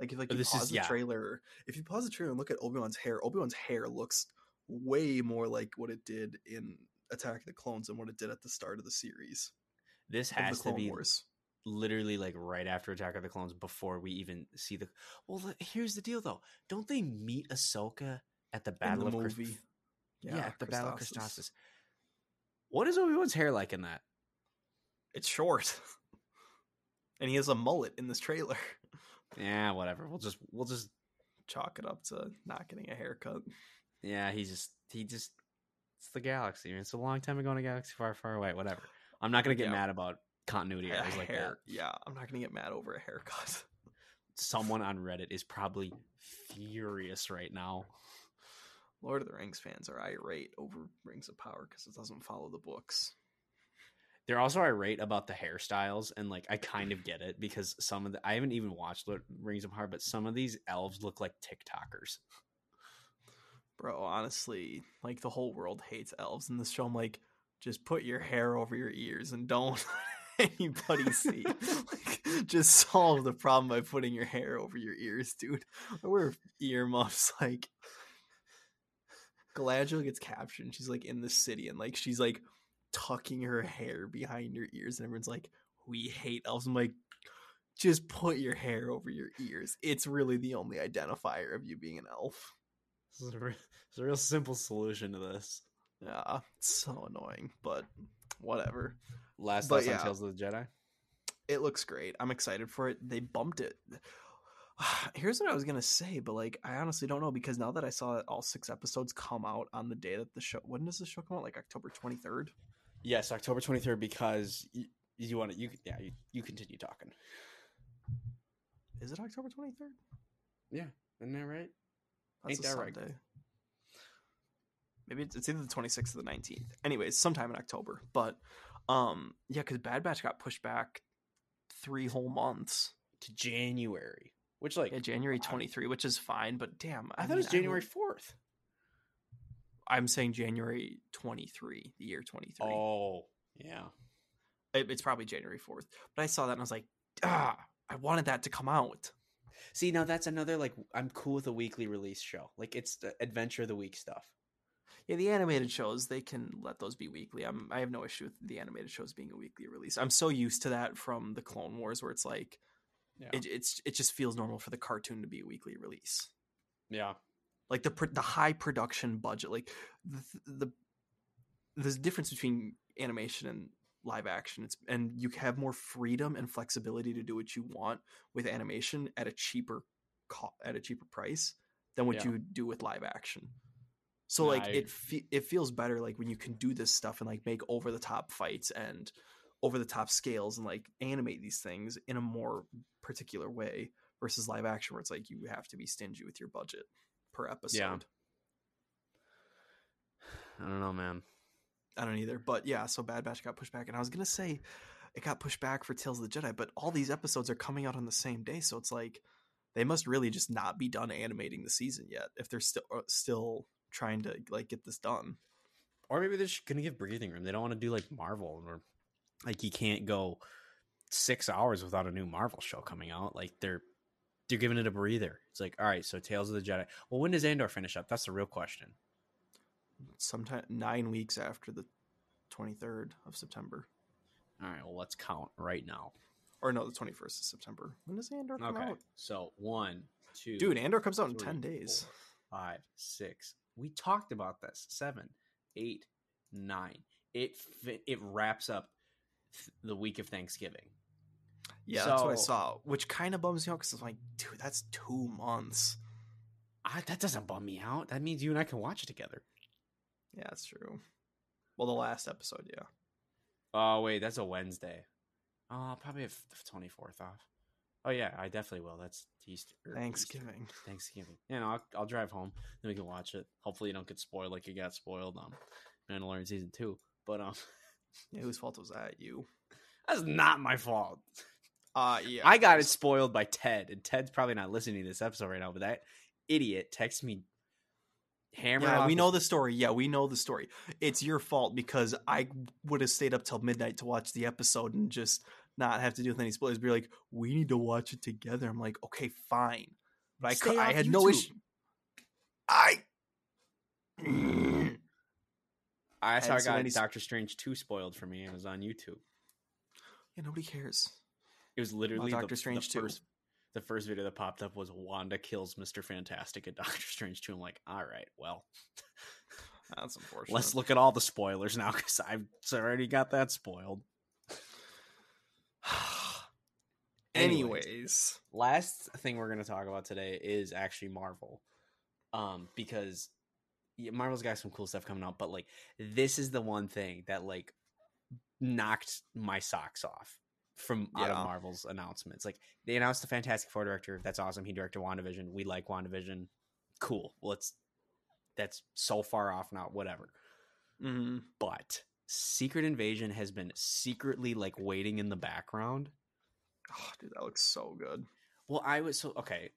Like if like you This pause is- the yeah. trailer, if you pause the trailer and look at Obi Wan's hair, Obi Wan's hair looks way more like what it did in Attack of the Clones than what it did at the start of the series This has to be Wars. literally like right after Attack of the Clones before we even see the. Well, here's the deal though. Don't they meet Ahsoka at the Battle the of Christ- movie. Yeah, at the Battle of. Christophsis. What is Obi Wan's hair like in that? It's short, and he has a mullet in this trailer. Yeah, whatever. We'll just we'll just Chalk it up to not getting a haircut. yeah. He just he just it's the galaxy. It's a long time ago in a galaxy far far away. Whatever. I'm not gonna get Yeah. mad about continuity errors like that. Yeah, I'm not gonna get mad over a haircut. Someone on Reddit is probably furious right now. Lord of the Rings fans are irate over Rings of Power because it doesn't follow the books. They're also irate about the hairstyles, and like I kind of get it because some of the I haven't even watched Lord- Rings of Power, but some of these elves look like TikTokers. Bro, honestly, like the whole world hates elves in this show. I'm like, just put your hair over your ears and don't let anybody see. like, just solve the problem by putting your hair over your ears, dude. I wear earmuffs. Like, Galadriel gets captured. and She's like in the city and like she's like tucking her hair behind her ears, and everyone's like, "We hate elves." I'm like, just put your hair over your ears. It's really the only identifier of you being an elf. This is a, re- it's a real simple solution to this. Yeah, it's so annoying, but whatever. Last But yeah. on Tales of the Jedi. It looks great. I'm excited for it. They bumped it. Here's what I was gonna say, but like I honestly don't know because now that I saw all six episodes come out on the day that the show when does the show come out? Like October 23rd? Yes, October twenty third. Because you, you want to, you yeah, you, you continue talking. Is it October 23rd? Yeah, isn't that right? That's Ain't that right? Sunday. Maybe it's, it's either the 26th or the 19th. Anyways, sometime in October. But um yeah, because Bad Batch got pushed back three whole months. To January, which like Yeah, January I- 23, which is fine, but damn, I, thought mean, it was January would- fourth. I'm saying January 23, the year 23. Oh, yeah. It- it's probably January 4th. But I saw that and I was like, ah, I wanted that to come out. See, now that's another like I'm cool with a weekly release show. Like it's the adventure of the week stuff. Yeah, the animated shows they can let those be weekly. I'm I have no issue with the animated shows being a weekly release. I'm so used to that from the Clone Wars, where it's like Yeah. it, it's it just feels normal for the cartoon to be a weekly release. yeah. Like the the high production budget, like the the there's a difference between animation and live action. It's and you have more freedom and flexibility to do what you want with animation at a cheaper co- at a cheaper price than what Yeah. you would do with live action. So like I- it fe- it feels better like when you can do this stuff and like make over the top fights and over the top scales and like animate these things in a more particular way versus live action where it's like you have to be stingy with your budget per episode. I don't know, man. I don't either. But yeah, so Bad Batch got pushed back, and I was gonna say it got pushed back for Tales of the Jedi, but all these episodes are coming out on the same day, so it's like they must really just not be done animating the season yet if they're still uh, still trying to like get this done. Or maybe they're just gonna give breathing room. They don't want to do like Marvel or like you can't go six hours without a new Marvel show coming out. Like they're they're giving it a breather. It's like, all right, so Tales of the Jedi. Well, when does Andor finish up? That's the real question. Sometime nine weeks after the twenty third of September, All right, well, let's count right now. or no, the twenty first of September. When does Andor come Okay, out? so one, two, Dude, Andor comes out in ten days. four, five, six, We talked about this. Seven, eight, nine. It it wraps up th- the week of Thanksgiving. Yeah, that's what I saw, which kind of bums me out because I'm like, dude, that's two months. I, that doesn't bum me out. That means you and I can watch it together. Yeah, that's true. Well, the last episode, yeah. Oh wait, that's a Wednesday. Oh, I'll probably have the twenty fourth off. Oh yeah, I definitely will. That's Easter. or Easter. Thanksgiving. Thanksgiving. Yeah, no, I'll, I'll drive home. Then we can watch it. Hopefully, you don't get spoiled like you got spoiled on Mandalorian season two. But um, Yeah, whose fault was that? You. that's not my fault. Uh yeah. I got it spoiled by Ted, and Ted's probably not listening to this episode right now. But that idiot texted me. Hammer. Yeah, we know the story. Yeah, we know the story. It's your fault because I would have stayed up till midnight to watch the episode and just not have to deal with any spoilers. Be like, we need to watch it together. I'm like, okay, fine. But I, I had no issue. I. I how I so got Doctor Strange two spoiled for me. It was on YouTube. Yeah, nobody cares. It was literally the- Doctor Strange the 2. first, the first video that popped up was Wanda kills Mister Fantastic at Doctor Strange two. I'm like, all right, well, That's unfortunate. let's look at all the spoilers now because I've already got that spoiled. Anyways. Anyways, last thing we're going to talk about today is actually Marvel. Um, because yeah, Marvel's got some cool stuff coming out, but like this is the one thing that like knocked my socks off from out of Marvel's announcements. Like they announced the Fantastic Four director. That's awesome. He directed WandaVision. We like WandaVision. Cool. Well, it's that's so far off now. Whatever. hmm But Secret Invasion has been secretly like waiting in the background. oh, dude, that looks so good. Well, I was so okay.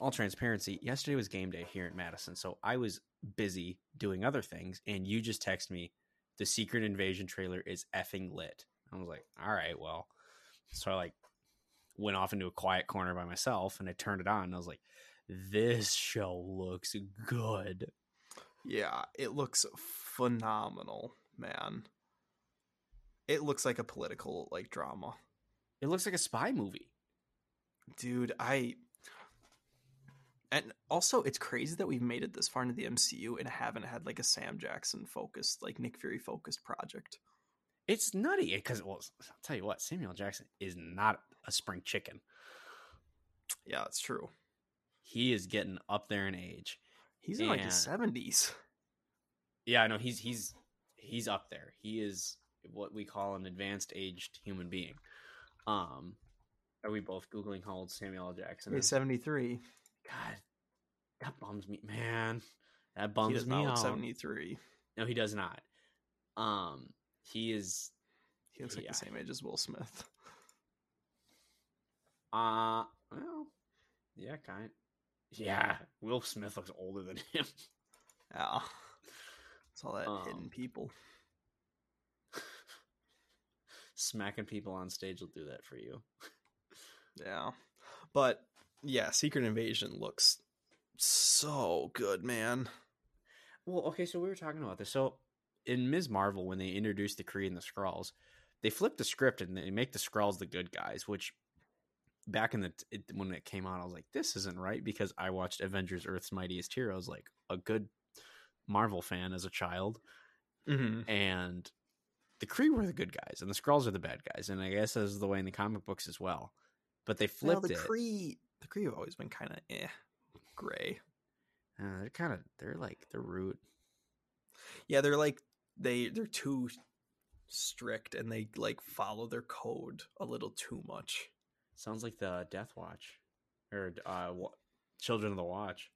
All transparency. Yesterday was game day here in Madison, so I was busy doing other things, and you just text me the Secret Invasion trailer is effing lit. I was like, all right, well. So I like went off into a quiet corner by myself, and I turned it on, and I was like, this show looks good. Yeah, it looks phenomenal, man. It looks like a political like drama. It looks like a spy movie. Dude, I and also it's crazy that we've made it this far into the MCU and haven't had like a Sam Jackson focused, like Nick Fury focused project. It's nutty because, well, I'll tell you what, Samuel Jackson is not a spring chicken. Yeah, it's true. He is getting up there in age. He's in like his seventies. Yeah, I know he's he's he's up there. He is what we call an advanced aged human being. Um, are we both googling how old Samuel L. Jackson He's is? seventy three. God, that bums me, man. That bums me out. seventy three. No, he does not. Um, he is. He looks like Yeah. the same age as Will Smith. Uh, well, yeah, kind. Yeah, Will Smith looks older than him. Yeah. It's all that Um, hidden people. Smacking people on stage will do that for you. Yeah. But yeah, Secret Invasion looks so good, man. Well, okay, so we were talking about this. So in Ms. Marvel, when they introduced the Kree and the Skrulls, they flipped the script and they make the Skrulls the good guys, which back in the it, when it came out, I was like, this isn't right because I watched Avengers: Earth's Mightiest Heroes like a good Marvel fan as a child, Mm-hmm. and the Kree were the good guys and the Skrulls are the bad guys, and I guess that's the way in the comic books as well. But they flipped the it. Kree, the Kree have always been kind of eh, gray. Uh, they're kind of they're like the root. Yeah, they're like they they're too strict and they like follow their code a little too much. Sounds like the Death Watch or uh, Children of the Watch.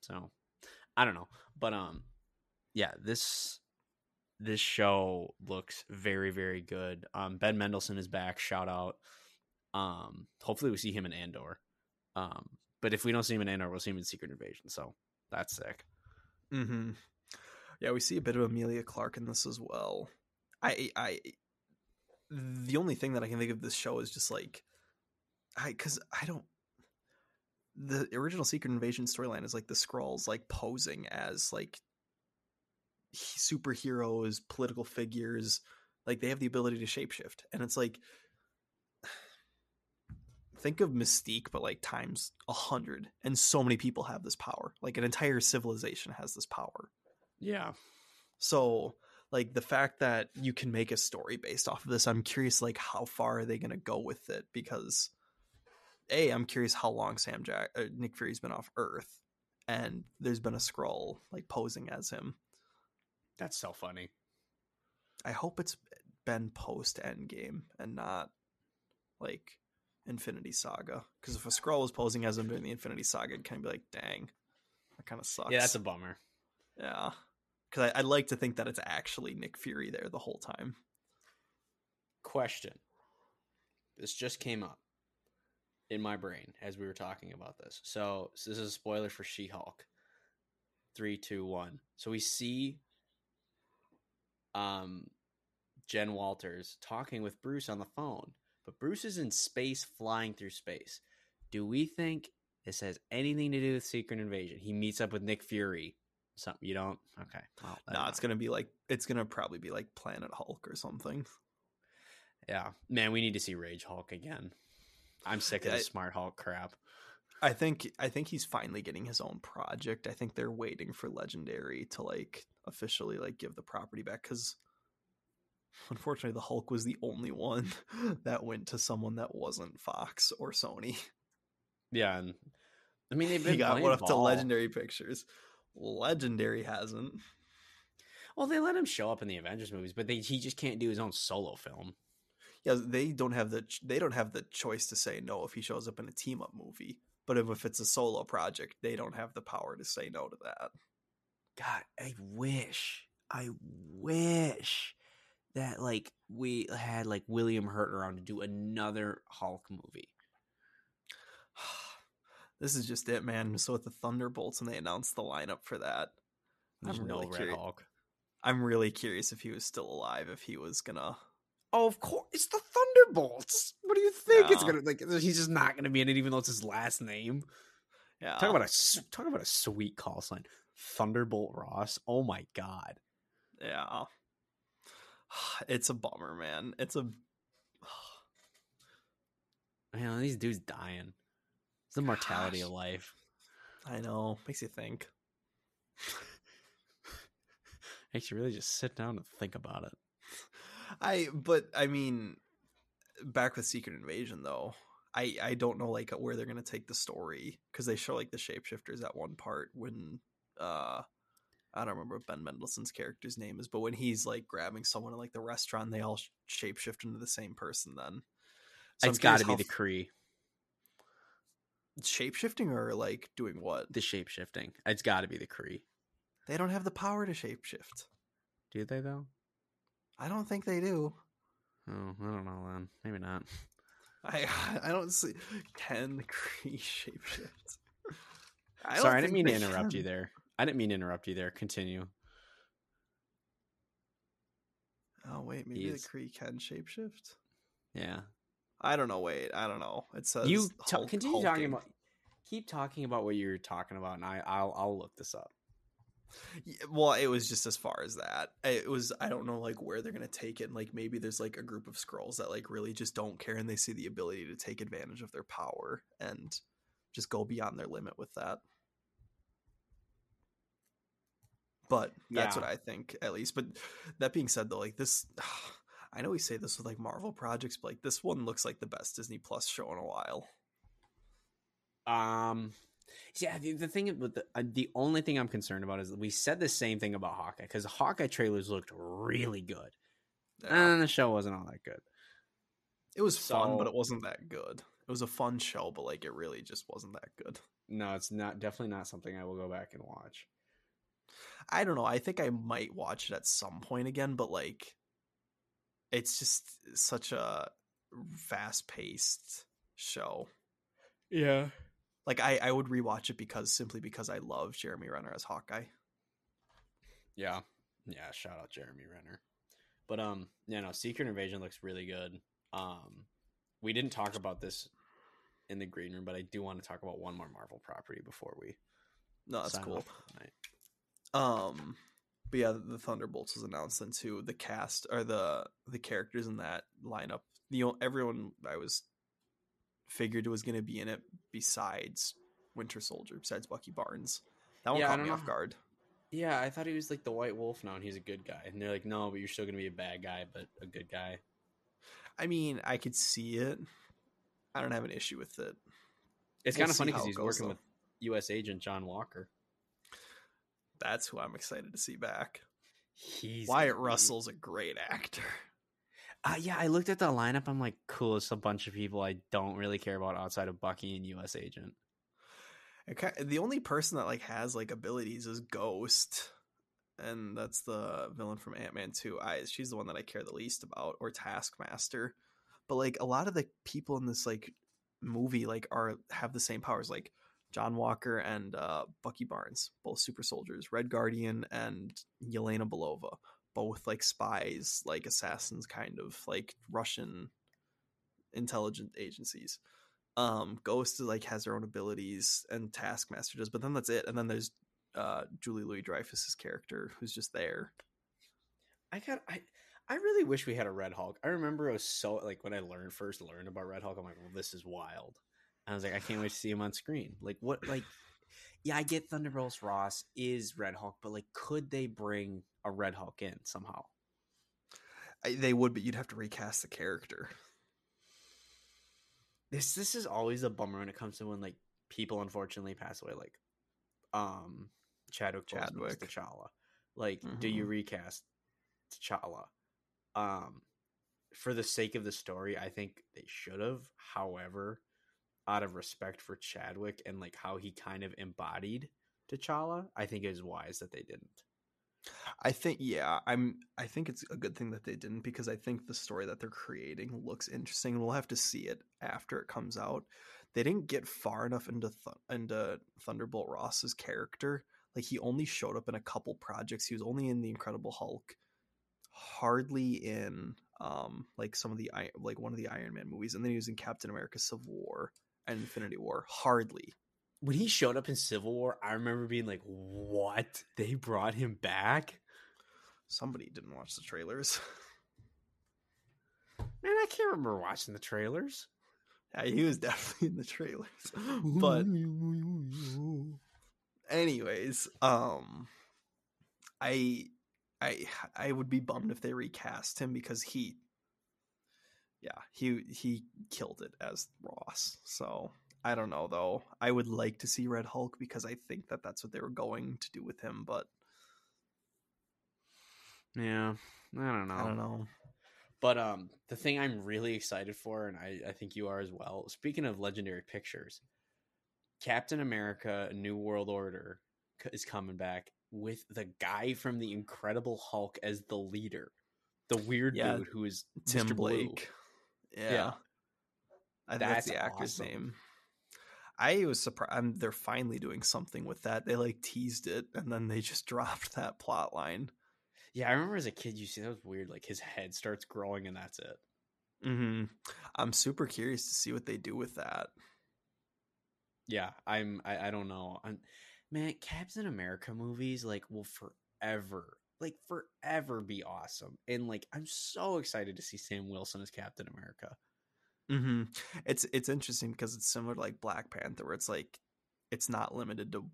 So, I don't know, but um, yeah this this show looks very very good. Um, Ben Mendelsohn is back. Shout out. Um, hopefully we see him in Andor. Um, but if we don't see him in Andor, we'll see him in Secret Invasion. So that's sick. Mm-hmm. Yeah, we see a bit of Emilia Clarke in this as well. I I the only thing that I can think of this show is just like I because I don't the original Secret Invasion storyline is like the Skrulls like posing as like superheroes, political figures, like they have the ability to shapeshift, and it's like think of Mystique, but like times a hundred, and so many people have this power. Like an entire civilization has this power. Yeah. So like the fact that you can make a story based off of this, I'm curious like how far are they going to go with it because a I'm curious how long Sam Jack uh, Nick Fury's been off Earth, and there's been a Skrull like posing as him. That's so funny. I hope it's been post Endgame and not like Infinity Saga. Because if a Skrull was posing as him during the Infinity Saga, it'd kind of be like, dang, that kind of sucks. Yeah, that's a bummer. yeah. Because I'd like to think that it's actually Nick Fury there the whole time. Question. This just came up in my brain as we were talking about this. So, so this is a spoiler for She Hulk. Three, two, one. So we see um Jen Walters talking with Bruce on the phone, but Bruce is in space flying through space. Do we think this has anything to do with Secret Invasion? He meets up with Nick Fury. Something you don't? Okay. Well, No, it's gonna be like it's gonna probably be like Planet Hulk or something. Yeah, man, we need to see Rage Hulk again. I'm sick of Yeah, the Smart Hulk crap. I think I think he's finally getting his own project. I think they're waiting for Legendary to like officially like give the property back because unfortunately the Hulk was the only one that went to someone that wasn't Fox or Sony. Yeah, and I mean they've been He got one up to. Legendary Pictures. Legendary hasn't. Well, they let him show up in the Avengers movies, but they, he just can't do his own solo film. Yeah, they don't have the they don't have the choice to say no if he shows up in a team up movie. But if, if it's a solo project, they don't have the power to say no to that. God, I wish, I wish that like we had like William Hurt around to do another Hulk movie. this is just it, man. So with the Thunderbolts, and they announced the lineup for that, There's I'm no really Red curi- Hulk. I'm really curious if he was still alive. If he was gonna, Oh, of course, it's the Thunderbolts. What do you think it's gonna like? He's just not gonna be in it, even though it's his last name. yeah, Talk about a talk about a sweet call sign, Thunderbolt Ross. Oh my god. yeah. It's a bummer, man. It's a Man, these dudes dying. It's the mortality Gosh. of life. I know makes you think. Makes you really just sit down and think about it. I but I mean, back with Secret Invasion though, I I don't know like where they're gonna take the story because they show like the shapeshifters at one part when uh I don't remember what Ben Mendelsohn's character's name is, but when he's like grabbing someone in like the restaurant, they all shapeshift into the same person. Then So it's got to be the f- shapeshifting or like doing what? the shapeshifting. It's got to be the Kree. They don't have the power to shapeshift. Do they though? I don't think they do. Oh, I don't know then. Maybe not. I I don't see can the Kree shapeshift. I Sorry, I didn't mean to interrupt you there. I didn't mean to interrupt you there. Continue. Oh wait, maybe He's- the Kree can shapeshift. Yeah. I don't know. Wait, I don't know. It says you ta- Hulk- continue talking about. Keep talking about what you're talking about, and I, I'll I'll look this up. Well, it was just as far as that. It was. I don't know, like where they're gonna take it. And, Like maybe there's like a group of Skrulls that like really just don't care, and they see the ability to take advantage of their power and just go beyond their limit with that. But that's Yeah. what I think, at least. But that being said, though, like this, I know we say this with like Marvel projects, but like this one looks like the best Disney Plus show in a while. Um, yeah. The, the thing with the uh, the only thing I'm concerned about is we said the same thing about Hawkeye because Hawkeye trailers looked really good, Yeah. and the show wasn't all that good. It was fun, but it wasn't that good. It was a fun show, but like it really just wasn't that good. No, it's not definitely not something I will go back and watch. I don't know. I think I might watch it at some point again, but like it's just such a fast paced show. Yeah. Like I, I would rewatch it because simply because I love Jeremy Renner as Hawkeye. Yeah. Yeah, shout out Jeremy Renner. But um, yeah, no, Secret Invasion looks really good. Um we didn't talk about this in the green room, but I do want to talk about one more Marvel property before we No, that's sign cool. Off for tonight. Um but yeah, the Thunderbolts was announced then too. The cast or the the characters in that lineup. The o- everyone I was figured was going to be in it besides Winter Soldier, besides Bucky Barnes. That one Yeah, caught me know off guard. Yeah, I thought he was like the White Wolf now, and he's a good guy. And they're like, no, but you're still gonna be a bad guy, but a good guy. I mean, I could see it. I don't have an issue with it. It's We'll kind of funny because he's goes, working though. with U.S. Agent John Walker. That's who I'm excited to see back. He's Wyatt Russell's a great actor. Uh, yeah, I looked at the lineup. I'm like, cool. It's a bunch of people I don't really care about outside of Bucky and U.S. Agent. Ki- the only person that like has like abilities is Ghost, and that's the villain from Ant Man Two. I she's the one that I care the least about, or Taskmaster. But like a lot of the people in this like movie like are have the same powers, like John Walker and uh, Bucky Barnes, both super soldiers. Red Guardian and Yelena Belova, both like spies, like assassins, kind of like Russian intelligent agencies um ghost like has her own abilities and taskmaster does but then that's it and then there's uh julie louis dreyfus's character who's just there I got I I really wish we had a Red Hulk. I remember it was so like when I learned first learned about Red Hulk, I'm like, well, this is wild. I was like, I can't wait to see him on screen. Like what like yeah, I get Thunderbolts Ross is Red Hulk, but like could they bring a Red Hulk in somehow? I, they would but you'd have to recast the character This this is always a bummer when it comes to when like people unfortunately pass away, like um Chadwick Chadwick. T'Challa. Like, do you Mhm. recast T'Challa? Um, for the sake of the story, I think they should have. However, out of respect for Chadwick and like how he kind of embodied T'Challa, I think it is wise that they didn't. i think yeah i'm i think it's a good thing that they didn't because i think the story that they're creating looks interesting. We'll have to see it after it comes out. They didn't get far enough into th- into thunderbolt ross's character. Like he only showed up in a couple projects. He was only in the incredible hulk hardly in um like some of the like one of the iron man movies and then he was in captain america civil war and infinity war hardly When he showed up in Civil War, I remember being like, "What? They brought him back?" somebody didn't watch the trailers Man, I can't remember watching the trailers. yeah, he was definitely in the trailers but anyways um i i i would be bummed if they recast him because he yeah he he killed it as ross so i don't know though i would like to see red hulk because i think that that's what they were going to do with him but Yeah, I don't know. i don't know But um, the thing I'm really excited for, and I, I think you are as well. Speaking of legendary pictures, Captain America: New World Order is coming back with the guy from the Incredible Hulk as the leader, the weird Yeah, dude who is tim Mr. Blue. Yeah, Yeah. i think that's, That's the actor's awesome. name I was surprised. I'm, they're finally doing something with that. They like teased it, and then they just dropped that plot line. Yeah, I remember as a kid, you see that was weird. Like his head starts growing, and that's it. Mm-hmm. I'm super curious to see what they do with that. Yeah, I'm. I, I don't know. I'm, man, Captain America movies like will forever, like forever, be awesome. And like, I'm so excited to see Sam Wilson as Captain America. Mm-hmm. It's it's interesting because it's similar to like Black Panther, where it's like it's not limited to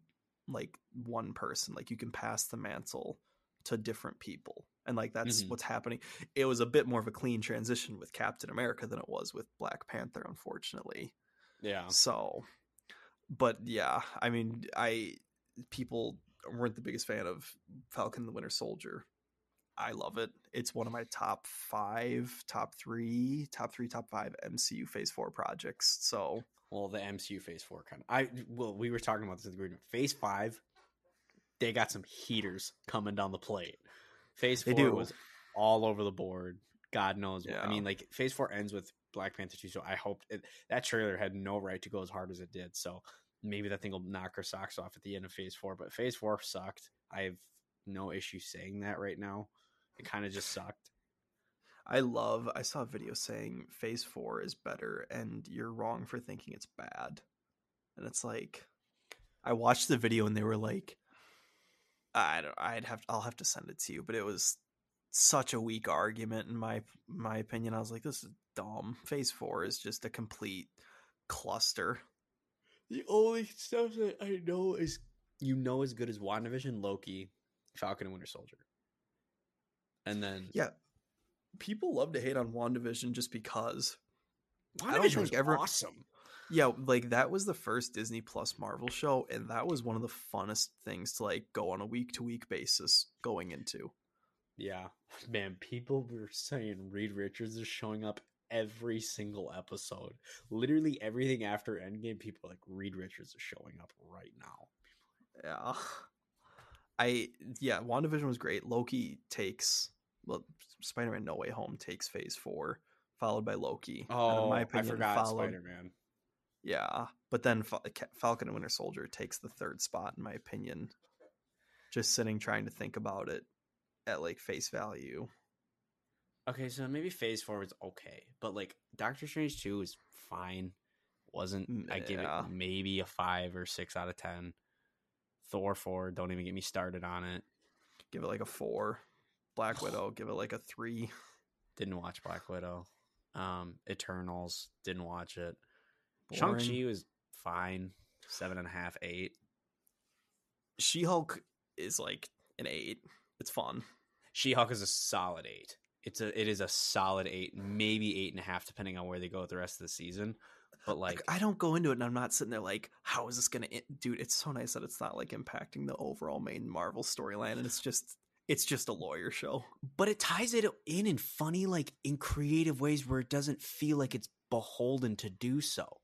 like one person. Like you can pass the mantle to different people, and like that's Mhm. what's happening. It was a bit more of a clean transition with Captain America than it was with Black Panther, unfortunately. Yeah, So, but yeah, I mean, I people weren't the biggest fan of Falcon the Winter Soldier. I love it. It's one of my top five, top three, top three, top five MCU Phase Four projects. So, well, the MCU Phase Four kind of. I well, we were talking about this in the agreement. Phase Five, they got some heaters coming down the plate. Phase They Four do. was all over the board. God knows. what. I mean, like Phase Four ends with Black Panther two, so I hope it, that trailer had no right to go as hard as it did. So maybe that thing will knock our socks off at the end of Phase Four. But Phase Four sucked. I have no issue saying that right now. It kind of just sucked. I love. I saw a video saying Phase Four is better, and you're wrong for thinking it's bad. And it's like, I watched the video, and they were like, I don't. I'd have. I'll have to send it to you, but it was such a weak argument in my my opinion. I was like, this is dumb. Phase Four is just a complete cluster. The only stuff that I know is you know as good as WandaVision, Loki, Falcon and Winter Soldier. And then Yeah. People love to hate on WandaVision just because. don't WandaVision was think ever- awesome. Yeah, like that was the first Disney Plus Marvel show, and that was one of the funnest things to like go on a week to week basis going into. Yeah. Man, people were saying Reed Richards is showing up every single episode. Literally everything after Endgame, people like Reed Richards is showing up right now. Yeah. I yeah, WandaVision was great. Loki takes well Spider Man No Way Home takes phase four, followed by Loki. And in Oh, my I forgot followed- Spider Man. Yeah, but then Falcon and Winter Soldier takes the third spot in my opinion. Just sitting trying to think about it at like face value. Okay, so maybe Phase Four was okay, but like Doctor Strange Two is fine. Wasn't I give it maybe a five or six out of ten. Thor four, don't even get me started on it. Give it like a four. Black Widow, give it like a three. Didn't watch Black Widow. Um, Eternals, didn't watch it. Shang Chi was fine, seven and a half, eight. She Hulk is like an eight. It's fun. She Hulk is a solid eight. It's a it is a solid eight, maybe eight and a half, depending on where they go with the rest of the season. But Like like, I don't go into it and I'm not sitting there like, how is this gonna in-? dude? It's so nice that it's not like impacting the overall main Marvel storyline, and it's just it's just a lawyer show. but it ties it in in funny, like in creative ways where it doesn't feel like it's beholden to do so,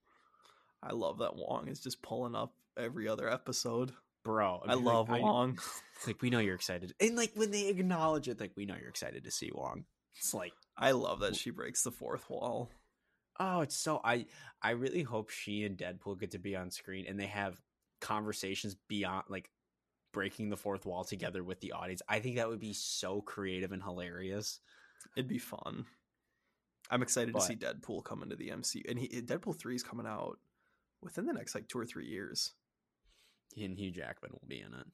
I love that Wong is just pulling up every other episode. Bro. I mean, love like, Wong. like we know you're excited, and like when they acknowledge it, like we know you're excited to see Wong. It's like I love that she breaks the fourth wall. Oh, it's so I I really hope she and Deadpool get to be on screen and they have conversations beyond like breaking the fourth wall together with the audience. I think that would be so creative and hilarious. It'd be fun. I'm excited But- to see Deadpool come into the MCU, and he, Deadpool three is coming out within the next like two or three years. And Hugh Jackman will be in it.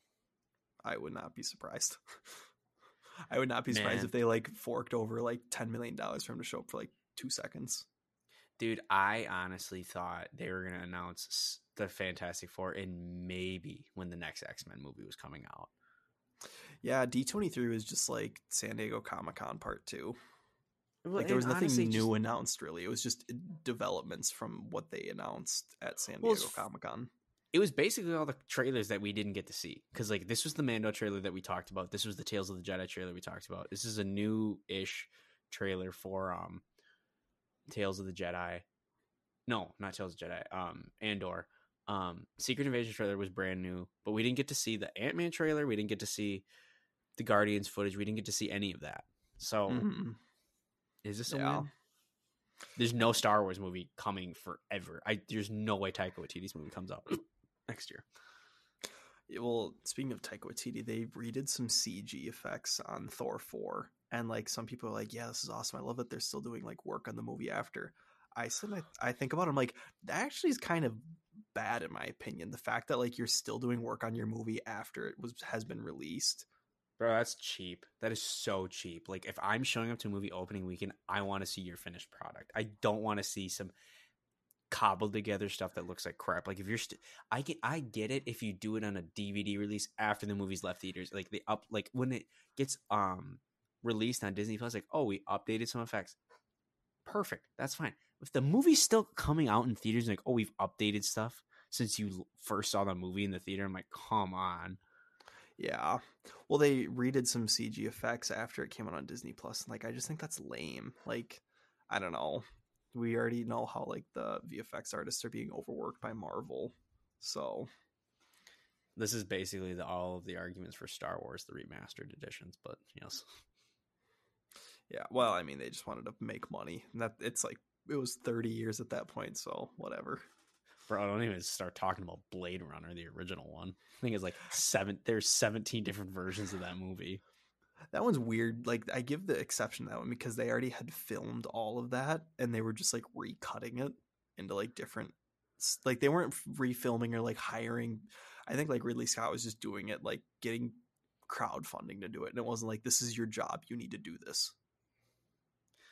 I would not be surprised. I would not be surprised Man. if they like forked over like ten million dollars for him to show up for like two seconds. Dude, I honestly thought they were going to announce the Fantastic Four and maybe when the next X-Men movie was coming out. Yeah, D twenty three was just like San Diego Comic Con Part Two. Well, Like there was nothing honestly, new just- announced really. It was just developments from what they announced at San Diego it's- Comic Con. It was basically all the trailers that we didn't get to see. Because like this was the mando trailer that we talked about. This was the tales of the jedi trailer we talked about. This is a new-ish trailer for um tales of the jedi. No not tales of the jedi. Um andor. Um secret invasion trailer was brand new but we didn't get to see the ant-man trailer. We didn't get to see the guardians footage. We didn't get to see any of that. So Mhm. is this a Yeah. win? There's no star wars movie coming forever. I there's no way taika waititi's movie comes out next year Yeah, Well, speaking of Taika Waititi, they redid some CG effects on Thor 4. And like some people are like, yeah, this is awesome. I love that they're still doing like work on the movie after. I said I, I think about it, I'm like, that actually is kind of bad in my opinion. The fact that like you're still doing work on your movie after it was has been released. Bro, that's cheap. That is so cheap. Like if I'm showing up to a movie opening weekend, I want to see your finished product. I don't want to see some cobbled together stuff that looks like crap. Like if you're st- I get I get it if you do it on a DVD release after the movie's left theaters. Like they up like when it gets um released on Disney Plus like, "Oh, we updated some effects." Perfect. That's fine. If the movie's still coming out in theaters like, "Oh, we've updated stuff since you first saw the movie in the theater." I'm like, "Come on." Yeah. Well, they redid some CG effects after it came out on Disney Plus. Like I just think that's lame. Like, I don't know. We already know how like the VFX artists are being overworked by Marvel. So This is basically the, all of the arguments for Star Wars, the remastered editions. But yes, Yeah, well, I mean, they just wanted to make money. And that it's like it was 30 years at that point, so whatever. bro, I don't even start talking about Blade Runner, the original one. I think it's like seven. There's 17 different versions of that movie. That one's weird. Like I give the exception to that one because they already had filmed all of that and they were just like recutting it into like different like they weren't refilming or like hiring. I think like Ridley Scott was just doing it like getting crowdfunding to do it and it wasn't like this is your job, you need to do this.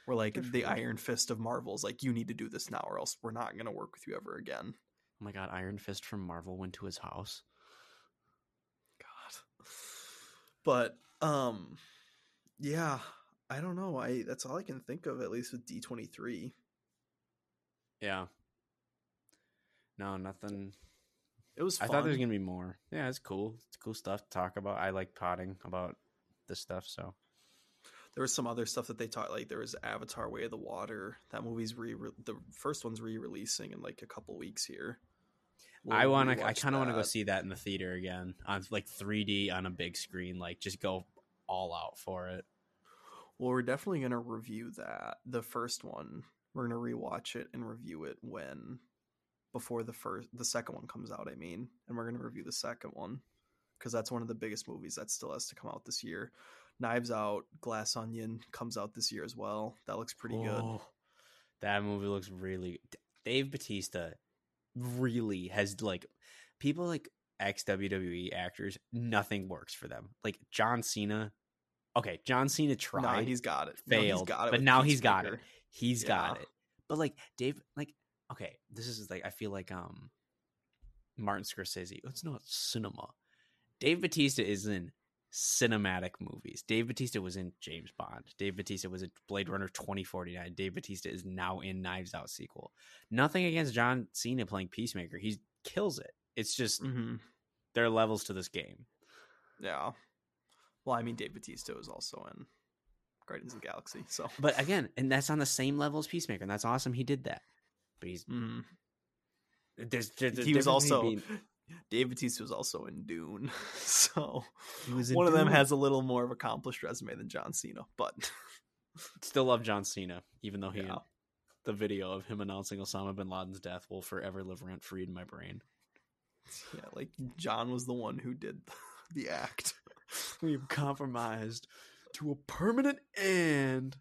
Where like Good the. Iron Fist of Marvel's like, you need to do this now, or else we're not gonna work with you ever again. Oh my god, Iron Fist from Marvel went to his house. God. But um, yeah, I don't know. I that's all I can think of at least with D twenty three. Yeah. No, nothing. It was. I thought there was gonna be more. Yeah, it's cool. It's cool stuff to talk about. I like potting about this stuff. So there was some other stuff that they taught. Like there was Avatar: Way of the Water. That movie's re the first one's re releasing in like a couple weeks here. I want to. I kind of want to go see that in the theater again on like 3D on a big screen. Like just go all out for it. Well, we're definitely gonna review that. The first one, we're gonna rewatch it and review it when before the first, the second one comes out. I mean, and we're gonna review the second one because that's one of the biggest movies that still has to come out this year. Knives Out, Glass Onion comes out this year as well. That looks pretty good. Oh, That movie looks really. Dave Batista really has like people like ex WWE actors. Nothing works for them. Like John Cena. Okay, John Cena tried, he's got it. No, he's failed, got it but now he's got it. He's got it. But like Dave, like okay, this is like I feel like um Martin Scorsese. It's not cinema. Dave Batista is in cinematic movies. Dave Batista was in James Bond. Dave Batista was in Blade Runner 2049. Dave Batista is now in Knives Out sequel. Nothing against John Cena playing Peacemaker. He kills it. It's just Mhm. there are levels to this game. Yeah. Well, I mean, Dave Batista was also in Guardians of the Galaxy, so. But again, and that's on the same level as Peacemaker, and that's awesome. He did that. But he's Mhm. there's, there's a he was also between Dave Batista was also in Dune, so He was in one of them has a little more of accomplished resume than John Cena, but still love John Cena, even though he Yeah. the video of him announcing Osama bin Laden's death will forever live rent free in my brain. yeah, like John was the one who did the act. We've compromised to a permanent end.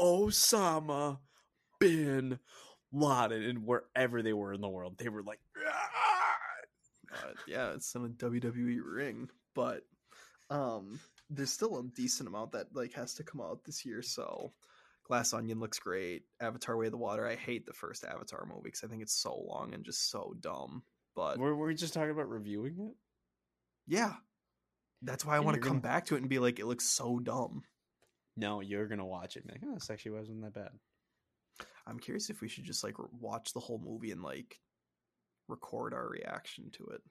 Osama bin Laden, and wherever they were in the world, they were like! Uh, yeah, it's in a WWE ring, but um, there's still a decent amount that like has to come out this year. So, Glass Onion looks great. Avatar: Way of the Water. I hate the first Avatar movie because I think it's so long and just so dumb. But were, were we just talking about reviewing it? yeah, that's why I want to come gonna- back to it and be like, it looks so dumb. No, you're gonna watch it. And be like, oh, this actually wasn't that bad. I'm curious if we should just like watch the whole movie and like record our reaction to it.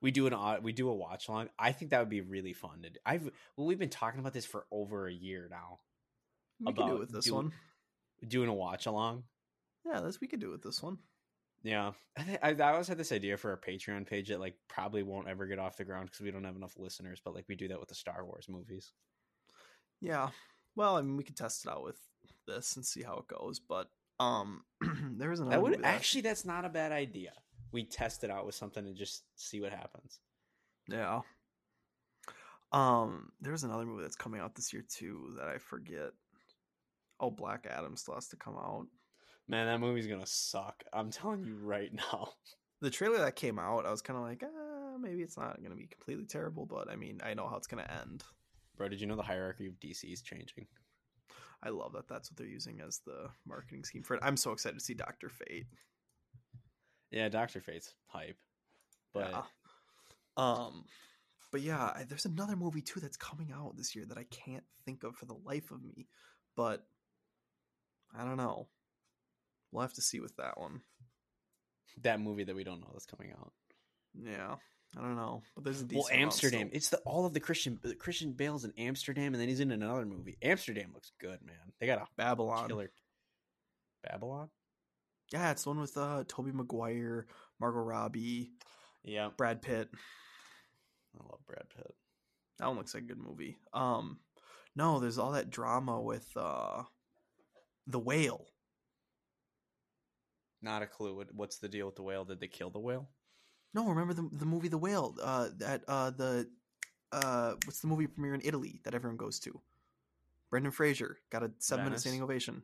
we do an we do a watch along. I think that would be really fun. To do. I've well, we've been talking about this for over a year now. We could do it with this do- one. Doing a watch along. Yeah, this we could do it with this one. Yeah, I, I, always had this idea for a Patreon page that like probably won't ever get off the ground because we don't have enough listeners. But like we do that with the Star Wars movies. Yeah. Well, I mean, we could test it out with this and see how it goes. But um, there was another. That would movie that- actually that's not a bad idea. We test it out with something and just see what happens. Yeah. Um, there's another movie that's coming out this year too that I forget. Oh, Black Adam still has to come out. Man, that movie's gonna suck. I'm telling you right now. The trailer that came out, I was kind of like, ah, maybe it's not going to be completely terrible, but I mean, I know how it's going to end. Bro, did you know the hierarchy of DC is changing? I love that that's what they're using as the marketing scheme for it. I'm so excited to see Doctor Fate. Yeah, Doctor Fate's hype, but Yeah. Um, but yeah, I, there's another movie too that's coming out this year that I can't think of for the life of me. But I don't know. We'll have to see with that one. that movie that we don't know that's coming out. Yeah, I don't know. But there's a Well, amount Amsterdam. It's the all of the Christian the Christian Bale's in Amsterdam, and then he's in another movie. Amsterdam looks good, man. They got a Babylon. killer. Babylon. Yeah, it's the one with uh Tobey Maguire, Margot Robbie, Yeah, Brad Pitt. I love Brad Pitt. That one looks like a good movie. Um, no, there's all that drama with uh the whale. Not a clue. What, what's the deal with the whale? Did they kill the whale? No, remember the the movie The Whale? Uh, that uh the uh what's the movie premiere in Italy that everyone goes to? Brendan Fraser got a seven minute standing ovation.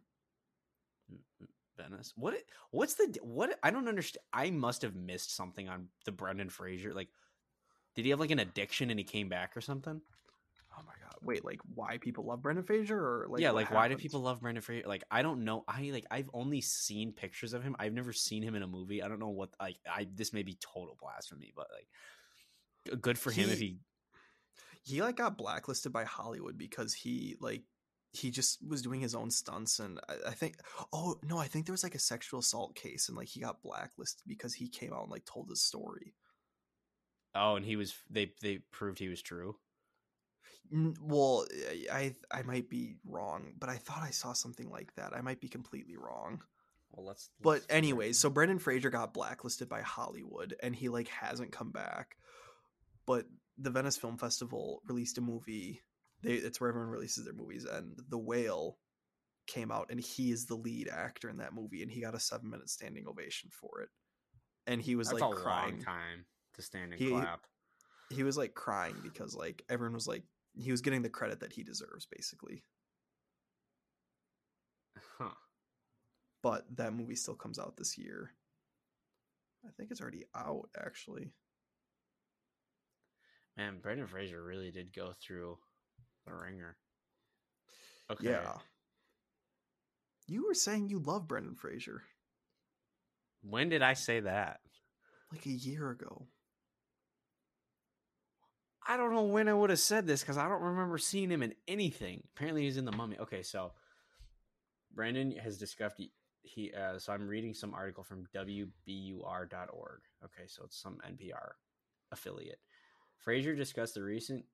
Venice. What? What's the what? I don't understand. I must have missed something on the Brendan Fraser. Like, did he have like an addiction and he came back or something? Oh my god, wait, like why people love Brendan Fraser, or like yeah, like why do people love Brendan Fraser? Like I don't know. I like I've only seen pictures of him. I've never seen him in a movie. I don't know what like I this may be total blasphemy, but like good for him if he he like got blacklisted by Hollywood because he like he just was doing his own stunts and I, I think oh no I think there was like a sexual assault case and like he got blacklisted because he came out and like told his story. Oh, and he was they they proved he was true. Well, I I might be wrong, but I thought I saw something like that. I might be completely wrong. Well, let's. But let's it anyways, so Brendan Fraser got blacklisted by Hollywood and he like hasn't come back. But the Venice Film Festival released a movie. They it's where everyone releases their movies and The Whale came out and he is the lead actor in that movie and he got a 7-minute standing ovation for it. And he was that's like crying. time to stand and He- clap. He was like crying because like everyone was like he was getting the credit that he deserves basically. Huh. But that movie still comes out this year. I think it's already out actually. Man, Brendan Fraser really did go through the ringer. Okay. Yeah. You were saying you love Brendan Fraser When did I say that? like a year ago. I don't know when I would have said this because I don't remember seeing him in anything. Apparently, he's in the Mummy. Okay, so Brendan has discussed he, he uh, so I'm reading some article from WBUR.org. Okay, so it's some NPR affiliate. Fraser discussed the recent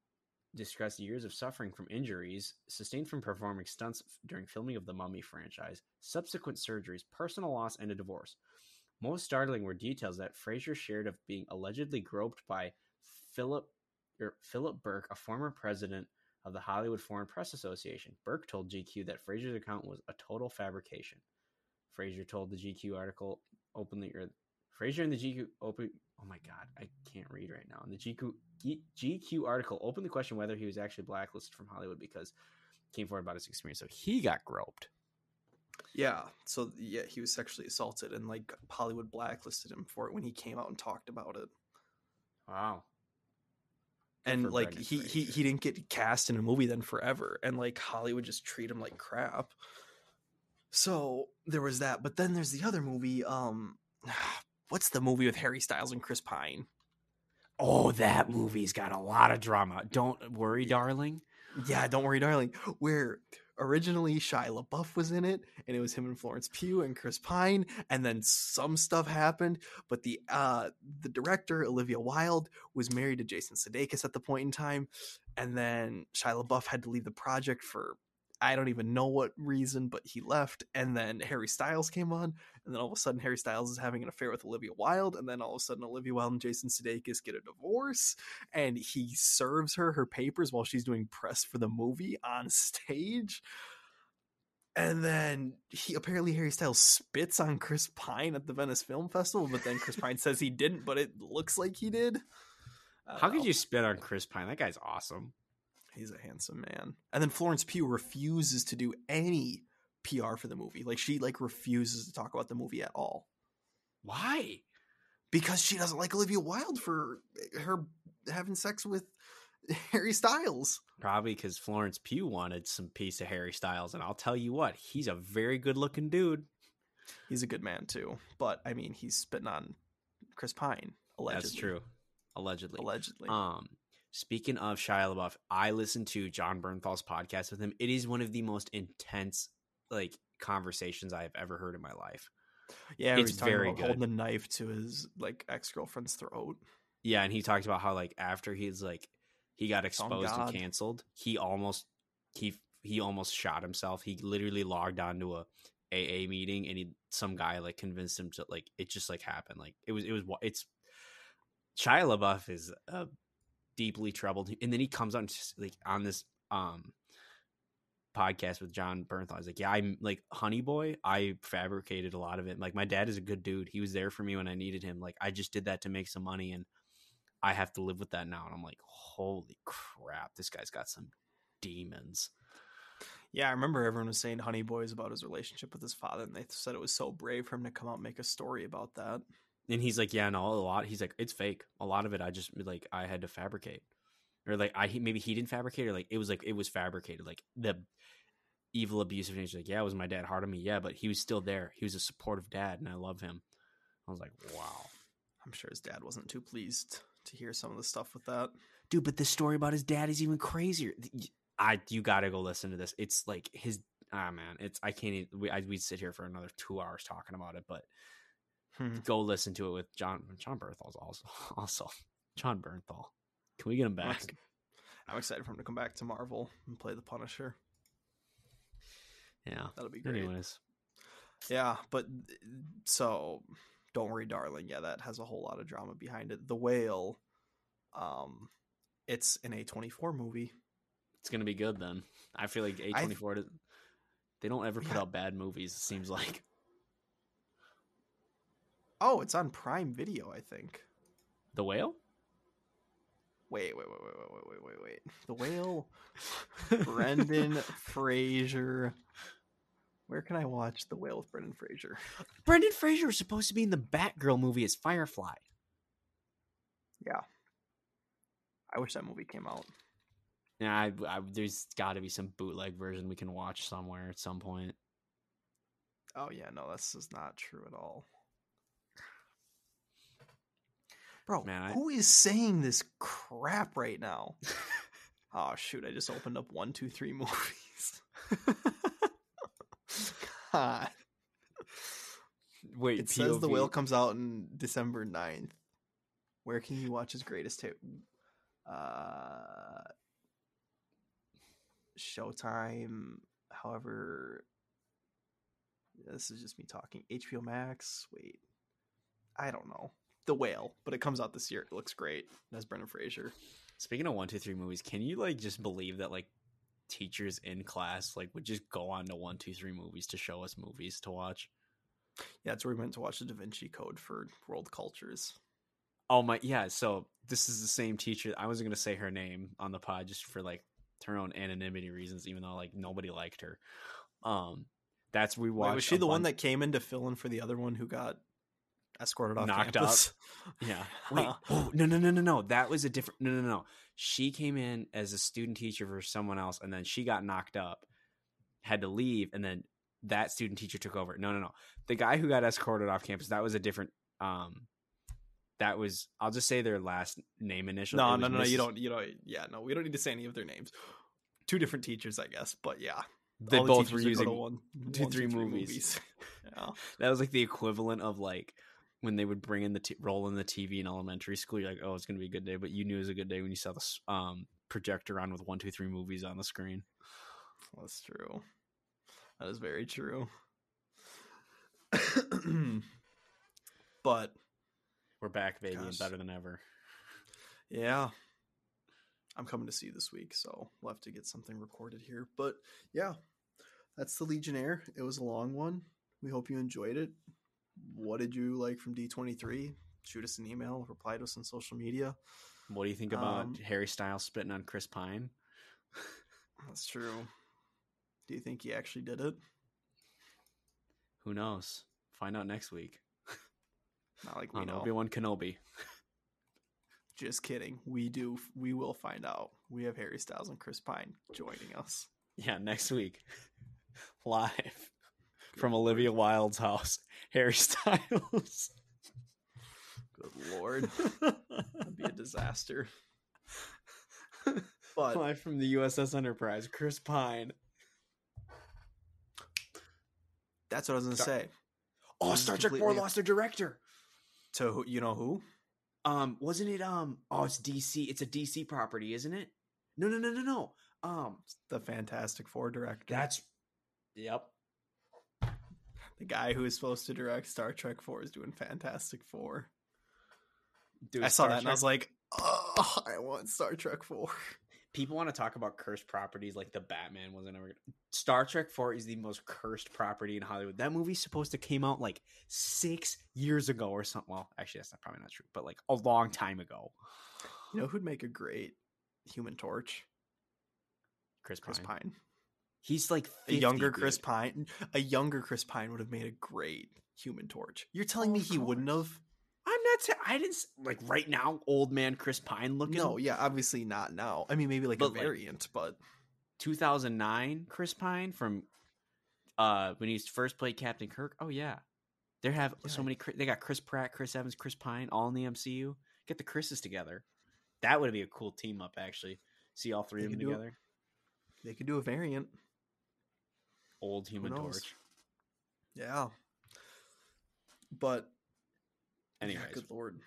discussed years of suffering from injuries sustained from performing stunts during filming of the Mummy franchise, subsequent surgeries, personal loss, and a divorce. Most startling were details that Fraser shared of being allegedly groped by Philip or Philip Berk, a former president of the Hollywood Foreign Press Association. Berk told GQ that Fraser's account was a total fabrication. Fraser told the GQ article openly, Fraser in the GQ open. Oh my God, I can't read right now. In the GQ GQ article, openly questioned whether he was actually blacklisted from Hollywood because he came forward about his experience. So he got groped. Yeah. So yeah, he was sexually assaulted and like Hollywood blacklisted him for it when he came out and talked about it. Wow. Good And like Brendan he, he he didn't get cast in a movie then forever and like Hollywood just treat him like crap. So there was that, but then there's the other movie um what's the movie with Harry Styles and Chris Pine? Oh, that movie's got a lot of drama. Don't worry, darling. Yeah, don't worry, darling. Where originally Shia LaBeouf was in it, and it was him and Florence Pugh and Chris Pine, and then some stuff happened. But the uh the director Olivia Wilde was married to Jason Sudeikis at the point in time, and then Shia LaBeouf had to leave the project for I don't even know what reason, but he left, and then Harry Styles came on, and then all of a sudden Harry Styles is having an affair with Olivia Wilde, and then all of a sudden Olivia Wilde and Jason Sudeikis get a divorce, and he serves her her papers while she's doing press for the movie on stage. And then he apparently Harry Styles spits on Chris Pine at the Venice Film Festival, but then Chris Pine says he didn't, but it looks like he did. How could you spit on Chris Pine? That guy's awesome. He's a handsome man. And then Florence Pugh refuses to do any PR for the movie. Like she like refuses to talk about the movie at all Why? because she doesn't like Olivia Wilde for her having sex with Harry Styles. Probably because Florence Pugh wanted some piece of Harry Styles, and I'll tell you what, he's a very good-looking dude. He's a good man too, but I mean, he's spitting on Chris Pine. Allegedly. That's true. Allegedly. Allegedly. Um, speaking of Shia LaBeouf, I listened to Jon Bernthal's podcast with him. It is one of the most intense like conversations I have ever heard in my life. yeah, it's very about good. holding the knife to his like ex girlfriend's throat. Yeah, and he talked about how like after he's like he got exposed and canceled, he almost he he almost shot himself. He literally logged on to a AA meeting and he some guy like convinced him to like it just like happened. Like it was it was wa- it's Shia LaBeouf is uh, deeply troubled, and then he comes on like on this um podcast with Jon Bernthal. He's like, yeah, I'm like Honey Boy. I fabricated a lot of it. Like my dad is a good dude. He was there for me when I needed him. Like I just did that to make some money, and I have to live with that now. And I'm like, holy crap, this guy's got some demons. Yeah, I remember everyone was saying Honey Boys about his relationship with his father, and they said it was so brave for him to come out and make a story about that. And he's like, yeah, no, a lot. He's like, it's fake. A lot of it, I just like I had to fabricate. or like I maybe he didn't fabricate, or like it was like it was fabricated. Like the evil, abusive nature. Like yeah, was my dad hard on me? Yeah, but he was still there. He was a supportive dad, and I love him. I was like, wow, I'm sure his dad wasn't too pleased to hear some of the stuff with that. dude. But this story about his dad is even crazier. I you got to go listen to this. It's like his ah man. It's I can't. Even, we I, we'd sit here for another two hours talking about it, but Hmm. go listen to it with Jon Jon Bernthal's also also Jon Bernthal. Can we get him back? I'm excited for him to come back to Marvel and play the Punisher. Yeah. That'll be great. Anyways, Yeah, but so don't worry, darling. Yeah, that has a whole lot of drama behind it. The Whale, um, it's an A24 movie. it's gonna be good then. I feel like A twenty four. They don't ever put Yeah. out bad movies. It seems like Oh, it's on Prime Video, I think. The whale? Wait, wait, wait, wait, wait, wait, wait, wait. The whale. Brendan Fraser. Where can I watch The Whale with Brendan Fraser? Brendan Fraser was supposed to be in the Batgirl movie as Firefly. Yeah. I wish that movie came out. Yeah, I, I, there's got to be some bootleg version we can watch somewhere at some point. Oh yeah, no, this is not true at all. Bro, Man, I- who is saying this crap right now? oh shoot, I just opened up one, two, three movies. God. Wait, It says the whale comes out in December 9th. Where can you watch his greatest hit? Uh Showtime, however this is just me talking. HBO Max, wait. I don't know. The Whale, but it comes out this year. It looks great. That's Brendan Fraser. Speaking of one, two, three movies, can you like just believe that like teachers in class like would just go on to one, two, three movies to show us movies to watch? Yeah, that's where we went to watch the Da Vinci Code for World Cultures. Oh my, yeah. So this is the same teacher. I wasn't gonna say her name on the pod just for like her own anonymity reasons, even though like nobody liked her. Um, that's we Wait, watched. was she the one that came in to fill in for the other one who got escorted off Knocked campus? Yeah. Wait. Oh no no no no no. That was a different. No no no. She came in as a student teacher for someone else, and then she got knocked up, had to leave, and then that student teacher took over. No no no. The guy who got escorted off campus. That was a different. Um, that was. I'll just say their last name initial. No, no, no, no. You don't. You don't. Yeah, no. We don't need to say any of their names. Two different teachers, I guess. But yeah, They all the both were teachers that go to using one, two, one, three movies. yeah. that was like the equivalent of like when they would bring in the t- roll in the TV in elementary school. You're like, oh, it's gonna be a good day, but you knew it was a good day when you saw the um projector on with one, two, three movies on the screen. That's true. That is very true. but We're back, baby, and better than ever. yeah, I'm coming to see you this week, so we'll have to get something recorded here. But yeah, that's the Legionnaire. It was a long one. We hope you enjoyed it. What did you like from D23? Shoot us an email, reply to us on social media. What do you think about Um, Harry Styles spitting on Chris Pine? That's true. Do you think he actually did it? Who knows? Find out next week Not like we on know. Obi Wan Kenobi. Just kidding. We do. We will find out. We have Harry Styles and Chris Pine joining us. Yeah, next week, live from Olivia Wilde's house. Harry Styles. Good lord, that'd be a disaster. But Live from the USS Enterprise, Chris Pine. that's what I was gonna Star- say. Oh, Star Trek Four lost their director. To who? You know who? Um, wasn't it? Um, oh, it's DC. It's a DC property, isn't it? No, no, no, no, no. Um, The Fantastic Four director. that's. Yep. The guy who is supposed to direct Star Trek Four is doing Fantastic Four. Dude, I saw Star that and I was like, oh, I want Star Trek Four. people want to talk about cursed properties like the Batman wasn't ever. Star Trek Four is the most cursed property in Hollywood. That movie's supposed to came out like six years ago or something. Well, actually, that's not, probably not true, but like a long time ago. You know who'd make a great Human Torch? Chris Pine. Chris Pine. He's like A 50, younger Chris dude. Pine. A younger Chris Pine would have made a great Human Torch. You're telling Oh, me of he wouldn't have? I'm not what's ha- I didn't like right now. Old man Chris Pine looking. No, yeah, obviously not now. I mean, maybe like a But, like- variant, but 2009 Chris Pine from uh when he first played Captain Kirk. Oh yeah, they have so Yeah. many. They got Chris Pratt, Chris Evans, Chris Pine, all in the MCU. Get the Chris's together. That would be a cool team up. Actually, see all three They of them could do it. together. they could do a variant. Old Human? Torch. Yeah. But yeah, Anyways, good lord,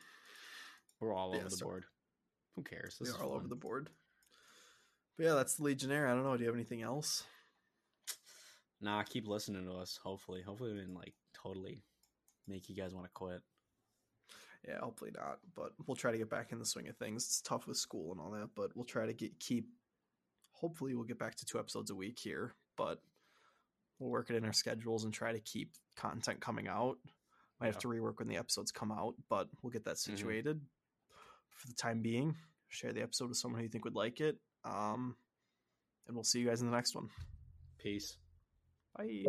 we're all Yeah, over the so- board. Who cares? we This are is all over the board. But yeah, that's the Legionnaire. I don't know. Do you have anything else? Nah, keep listening to us. Hopefully, hopefully, we didn't like totally make you guys want to quit. Yeah, hopefully not. But we'll try to get back in the swing of things. It's tough with school and all that, but we'll try to get keep. Hopefully, we'll get back to two episodes a week here, but we'll work it in our schedules and try to keep content coming out. Might have to rework when the episodes come out, but we'll get that situated. For the time being, share the episode with someone who you think would like it. Um, and we'll see you guys in the next one. Peace. Bye.